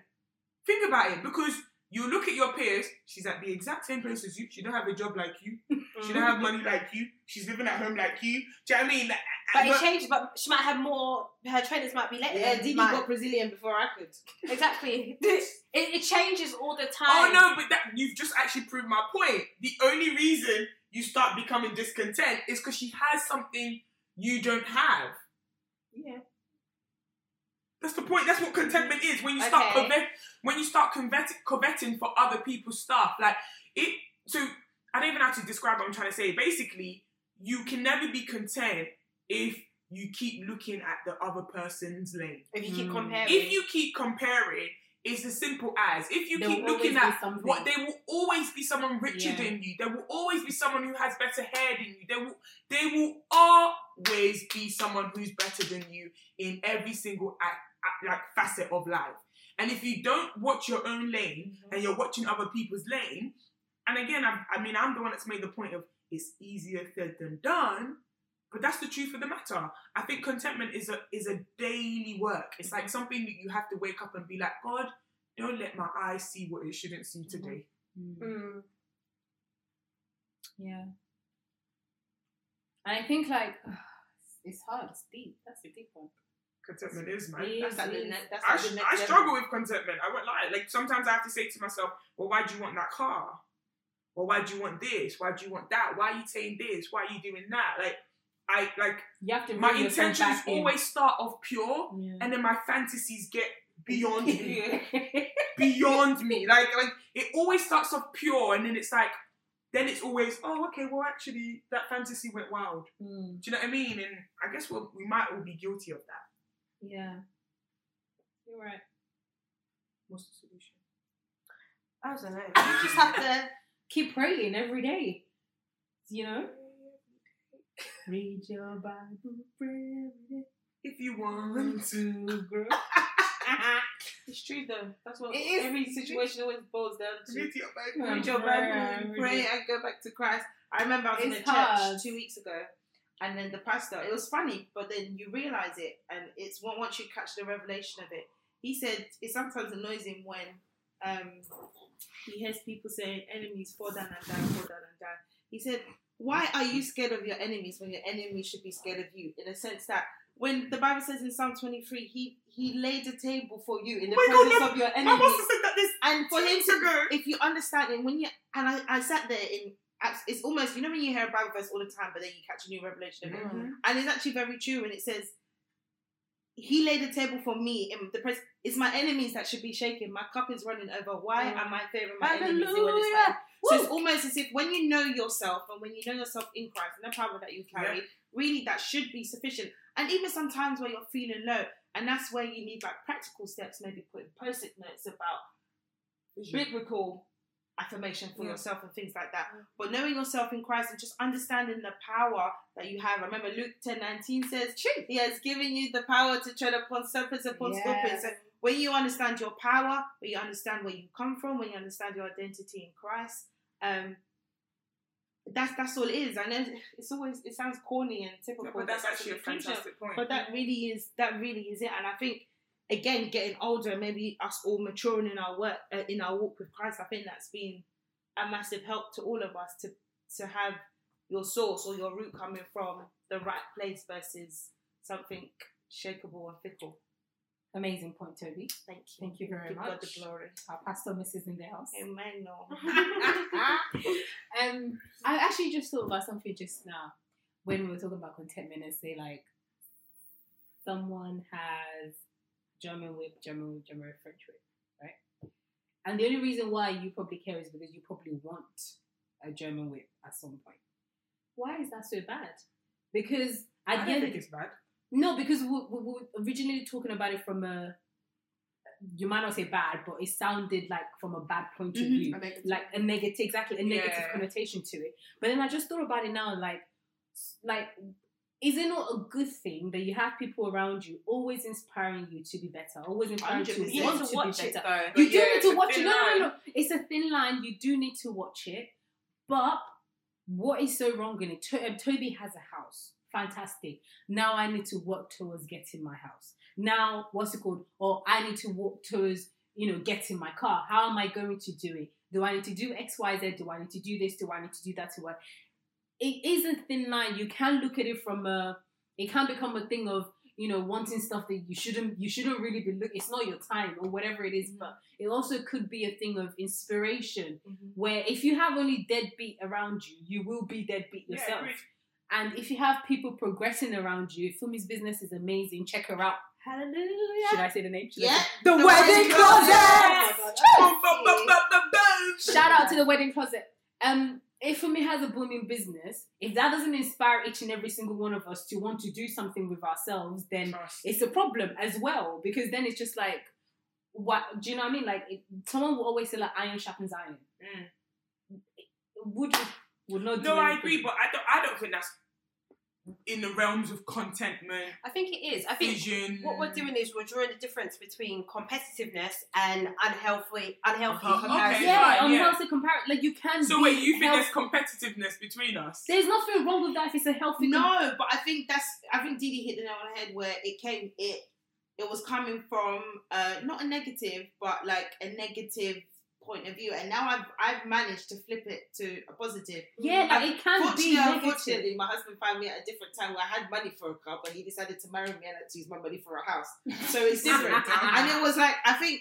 Think about it, because you look at your peers, she's at the exact same place as you. She don't have a job like you. She don't have money like you. She's living at home like you. Do you know what I mean? But it But- changes. But she might have more. Her trainers might be later. Yeah, than Didi mine. got Brazilian before I could. exactly. It, it changes all the oh, time. Oh no, but that you've just actually proved my point. The only reason you start becoming discontent is because she has something you don't have. Yeah. That's the point. That's what contentment is. When you start Okay. covet, when you start covet, coveting for other people's stuff, like it. So I don't even have to describe what I'm trying to say. Basically, you can never be content if you keep looking at the other person's lane. If you keep Mm. comparing. If you keep comparing, it's as simple as if you There keep looking at what there will always be someone richer Yeah. than you. There will always be someone who has better hair than you. There will there will always be someone who's better than you in every single act, act- like facet of life. And if you don't watch your own lane and you're watching other people's lane, and again, I, I mean, I'm the one that's made the point of it's easier said than done. But that's the truth of the matter. I think contentment is a is a daily work. It's like something that you have to wake up and be like, God, don't let my eyes see what it shouldn't see today. Mm. Mm. Yeah. And I think like it's hard. It's deep. That's the deep one. Contentment is, man. It That's is, the is. That's I, like sh- the next I struggle with contentment. I won't lie. Like sometimes I have to say to myself, well, why do you want that car? Well, why do you want this? Why do you want that? Why are you saying this? Why are you doing that? Like I like You have to my intentions back in. always start off pure, Yeah. and then my fantasies get beyond me. beyond me. Like like it always starts off pure, and then it's like, then it's always, oh, okay, well, actually, that fantasy went wild. Mm, Do you know what I mean? And I guess we'll, we might all be guilty of that. Yeah. You're right. What's the solution? I don't know. You just have to. Keep praying every day. You know? Read your Bible every day. If you want to grow. It's true though. That's what It is. every situation always boils down to. read your Bible. Read your Pray, Bible, pray, and go back to Christ. I remember I was in a It's church hard. two weeks ago, and then the pastor. It was funny, but then you realize it, and it's once you catch the revelation of it. He said it sometimes annoys him when um, he hears people saying enemies fall down and die, fall down and die. He said, "Why are you scared of your enemies when your enemies should be scared of you?" In a sense that when the Bible says in Psalm twenty three, he he laid a table for you in the Oh my God, presence of your enemies. boss has said that this And for him to, ago. if you understand it, when you and I, I sat there in, it's almost you know when you hear a Bible verse all the time, but then you catch a new revelation of it, Mhm. and it's actually very true. And it says, "He laid a table for me in the pres. It's my enemies that should be shaken. My cup is running over. Why Mm. am I favoring my enemies?" it's like- so it's almost as if when you know yourself and when you know yourself in Christ and the power that you carry, really that should be sufficient. And even sometimes where you're feeling low, and that's where you need like practical steps, maybe putting post-it notes about biblical affirmation for Yeah. yourself and things like that. But knowing yourself in Christ and just understanding the power that you have. Remember Luke ten nineteen says, True. He has given you the power to tread upon serpents and upon scorpions. So when you understand your power, when you understand where you come from, when you understand your identity in Christ, um, that's that's all it is. I know it's always it sounds corny and typical, but that's but actually a fantastic point. But that really is that really is it. And I think again, getting older, maybe us all maturing in our work uh, in our walk with Christ, I think that's been a massive help to all of us to to have your source or your root coming from the right place versus something shakable and fickle. Amazing point, Toby. Thank you. Thank you very Give God the much. glory. Our pastor misses in the house. Amen. No. um, I actually just thought about something just now when we were talking about contentment and say like someone has German whip, German whip, German whip, French whip, right? And the only reason why you probably care is because you probably want a German whip at some point. Why is that so bad? Because I don't think it's bad. no, because we, we, we were originally talking about it from a you might not say bad, but it sounded like from a bad point of Mhm. view A negative. like a negative, exactly a negative Yeah. connotation to it. But then I just thought about it now, like, like, is it not a good thing that you have people around you always inspiring you to be better, always inspiring you to You want to to watch be it better? though. You do yeah, need to watch it. No, no, no, no. It's a thin line. You do need to watch it. But what is so wrong in it? Um, Toby has a house. Fantastic. Now I need to work towards getting my house. Now, what's it called? Or I need to work towards, you know, getting my car. How am I going to do it? Do I need to do X, Y, Z? Do I need to do this? Do I need to do that? To what? It is a thin line. You can look at it from a. It can become a thing of you know wanting stuff that you shouldn't. You shouldn't really be. Look, it's not your time or whatever it is. But it also could be a thing of inspiration where if you have only deadbeat around you, you will be deadbeat yourself. agreed. and if you have people progressing around you, Fumi's business is amazing. Check her out. Hallelujah. Should I say the name? Should I Yeah. say- The, The Wedding Wedding Closet. Closet. Boom, boom. Shout out to the Wedding Closet. Um, if Fumi has a booming business, if that doesn't inspire each and every single one of us to want to do something with ourselves, then Trust. it's a problem as well because then it's just like, what? Do you know what I mean? Like, it, someone will always say like, iron sharpens iron. Mm. Would would not. do No, I agree, but I don't. I don't think that's in the realms of contentment, I think it is. I think vision. what we're doing is we're drawing the difference between competitiveness and unhealthy unhealthy Okay, comparison. yeah, fine, yeah. unhealthy comparison. Like you can. So be wait, you think healthy. there's competitiveness between us? There's nothing wrong with that if it's a healthy. com- No, but I think that's I think Didi hit the nail on the head where it came it it was coming from uh not a negative but like a negative point of view and now I've I've managed to flip it to a positive. yeah, like it can be Fortunately, negative. unfortunately, my husband found me at a different time where I had money for a car, but he decided to marry me and I had to use my money for a house. So it's different. and it was like I think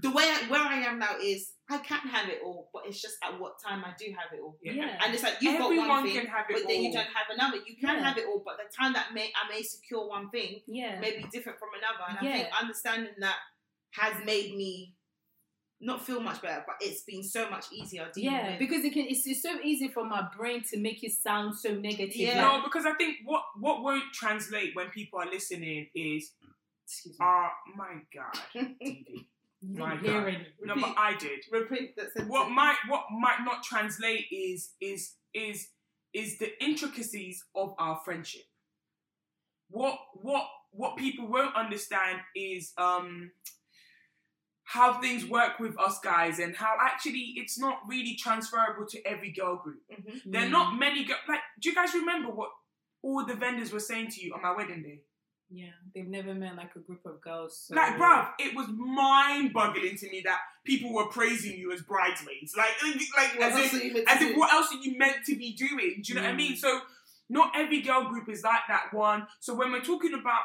the way I, where I am now is I can have it all, but it's just at what time I do have it all. Yeah. Yeah. And it's like you've got one thing, can have it but then you don't have another. You can Yeah. have it all, but the time that may I may secure one thing Yeah. may be different from another. And I think understanding that has made me not feel much better, but it's been so much easier dealing Yeah, with. because it can. It's, it's so easy for my brain to make it sound so negative. Yeah. like- No, because I think what what won't translate when people are listening is, excuse me. uh, my God, Didi. My didn't God. any. No, but I did. Repeat that sentence. What might what might not translate is is is is the intricacies of our friendship. What what what people won't understand is um how things work with us guys and how actually it's not really transferable to every girl group. Mhm. There are not many girl like do you guys remember what all the vendors were saying to you on my wedding day? Yeah, they've never met like a group of girls. So. Like, bruv, it was mind boggling to me that people were praising you as bridesmaids. Like, like What as if, are you meant to as if what else are you meant to be doing? Do you know what I mean? So, not every girl group is like that one. So, when we're talking about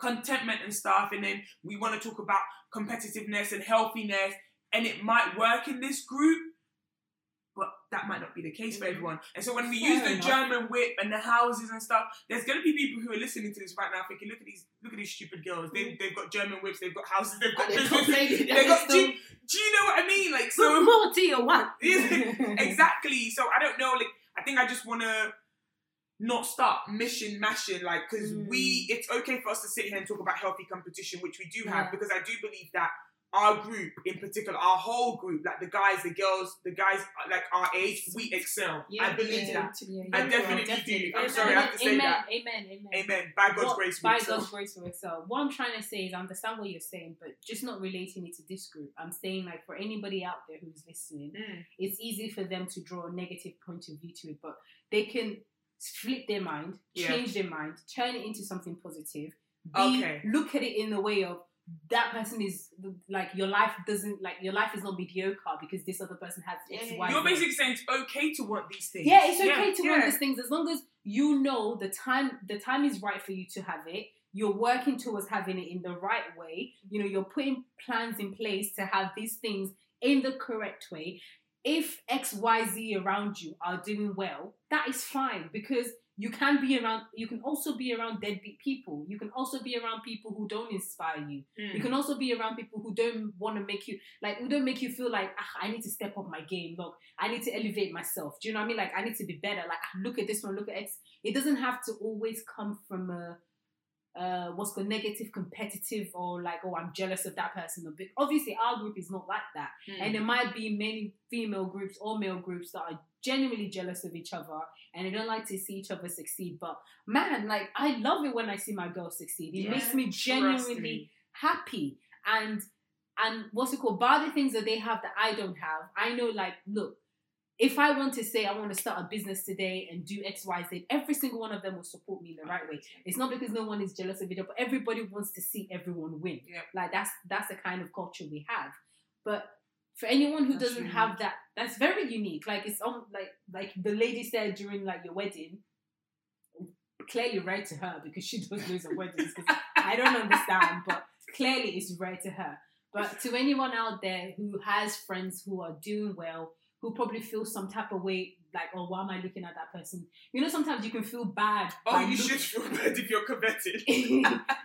contentment and stuff, and then we want to talk about competitiveness and healthiness, and it might work in this group, but that might not be the case for Mhm. everyone. And so, when we Fair use the enough. German whip and the houses and stuff, there's going to be people who are listening to this right now thinking, look at these, look at these stupid girls. They, they've got German whips, they've got houses, they've got And they're businesses. complaining They got, do, you- do you know what I mean? Like, What so more do you want? exactly. So I don't know. Like, I think I just want to not start mission mashing. Like, because Mm. we, it's okay for us to sit here and talk about healthy competition, which we do have, Yeah. because I do believe that our group in particular, our whole group, like the guys, the girls, the guys uh, like our age, we excel. Yeah, I believe yeah. that. Yeah, I definitely Definitely. do. I'm sorry, I have to say amen, that. Amen, amen, Amen. By God's What- grace, by excel. God's grace we excel. What I'm trying to say is I understand what you're saying, but just not relating it to this group. I'm saying like for anybody out there who's listening, Mm. it's easy for them to draw a negative point of view to it, but they can flip their mind, Yeah. change their mind, turn it into something positive. Be, Okay. Look at it in the way of that person is like your life doesn't like your life is not mediocre because this other person has X, Yeah. Y, You're basically saying it's okay to want these things. Yeah, it's okay to want these things as long as you know the time the time is right for you to have it. You're working towards having it in the right way. You know, you're putting plans in place to have these things in the correct way. If X, Y, Z around you are doing well, that is fine because you can be around you can also be around deadbeat people. You can also be around people who don't inspire you. Mm. You can also be around people who don't want to make you like who don't make you feel like ah, I need to step up my game. Look, I need to elevate myself. Do you know what I mean? Like I need to be better. Like ah, look at this one, look at X. It doesn't have to always come from a uh what's the negative competitive or like oh I'm jealous of that person. Obviously our group is not like that. Mm. And there might be many female groups or male groups that are genuinely jealous of each other and they don't like to see each other succeed. But man, like I love it when I see my girls succeed. It Yeah, makes me genuinely happy and and what's it called By the things that they have that i don't have i know like look if i want to say i want to start a business today and do xyz every single one of them will support me in the right way it's not because no one is jealous of it but everybody wants to see everyone win Yeah. like that's that's the kind of culture we have but for anyone who That's doesn't unique. have that that's very unique like it's on like like the lady said during like your wedding clearly rare to her because she does loads of weddings I don't understand, but clearly it's rare to her. But to anyone out there who has friends who are doing well, who probably feel some type of way, like, oh, why am I looking at that person? You know, sometimes you can feel bad. Oh, you should feel bad if you're converted.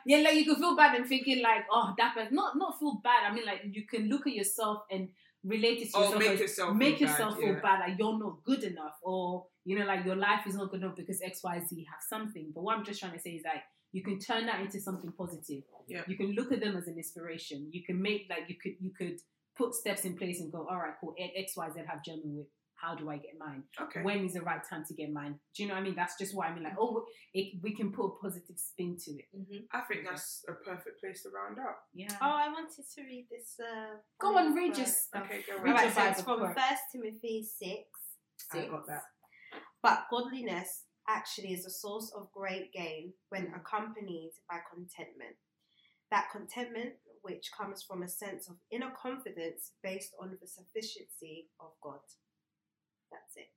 yeah, like you can feel bad and thinking like, oh, that person. Not not feel bad. I mean, like you can look at yourself and relate it to Oh, yourself. make as- yourself make feel yourself bad, feel yeah. bad, like you're not good enough, or you know, like your life is not good enough because X, Y, Z have something. But what I'm just trying to say is like you can turn that into something positive. Yeah. You can look at them as an inspiration. You can make like you could you could put steps in place and go, all right, cool. X, Y, Z have German with. How do I get mine? Okay. When is the right time to get mine? Do you know what I mean? That's just what I mean. Like, oh, it, we can put a positive spin to it. Mhm. I think that's a perfect place to round up. Yeah. Oh, I wanted to read this. Uh, Go on, read your stuff. Okay, go Read on. Alright, so it's from quote. First Timothy six. I got that. But godliness actually is a source of great gain when accompanied by contentment. That contentment which comes from a sense of inner confidence based on the sufficiency of God. That's it.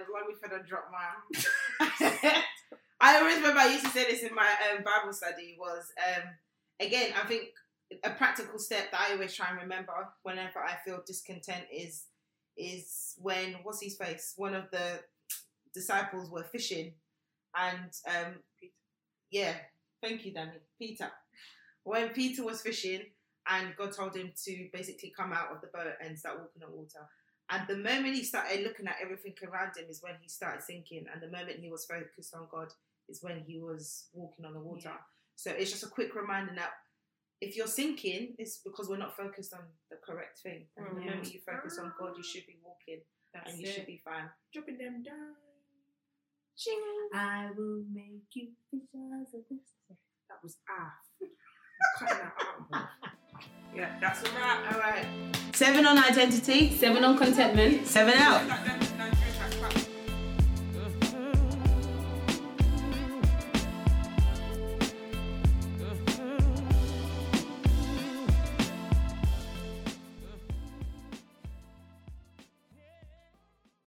Let me further drop my. I always remember I used to say this in my um, Bible study was um, again I think a practical step that I always try and remember whenever I feel discontent is is when what's his face one of the disciples were fishing and um, yeah thank you Danny Peter when Peter was fishing and God told him to basically come out of the boat and start walking on water and the moment he started looking at everything around him is when he started sinking. And the moment he was focused on God is when he was walking on the water. So it's just a quick reminder that if you're sinking, it's because we're not focused on the correct thing. And the moment you focus on God, you should be walking That's and you should be fine. Dropping them down. I will make you fishers of this. That was ah. Yeah, that's all right. All right. Seven on identity. Seven on contentment. Seven out.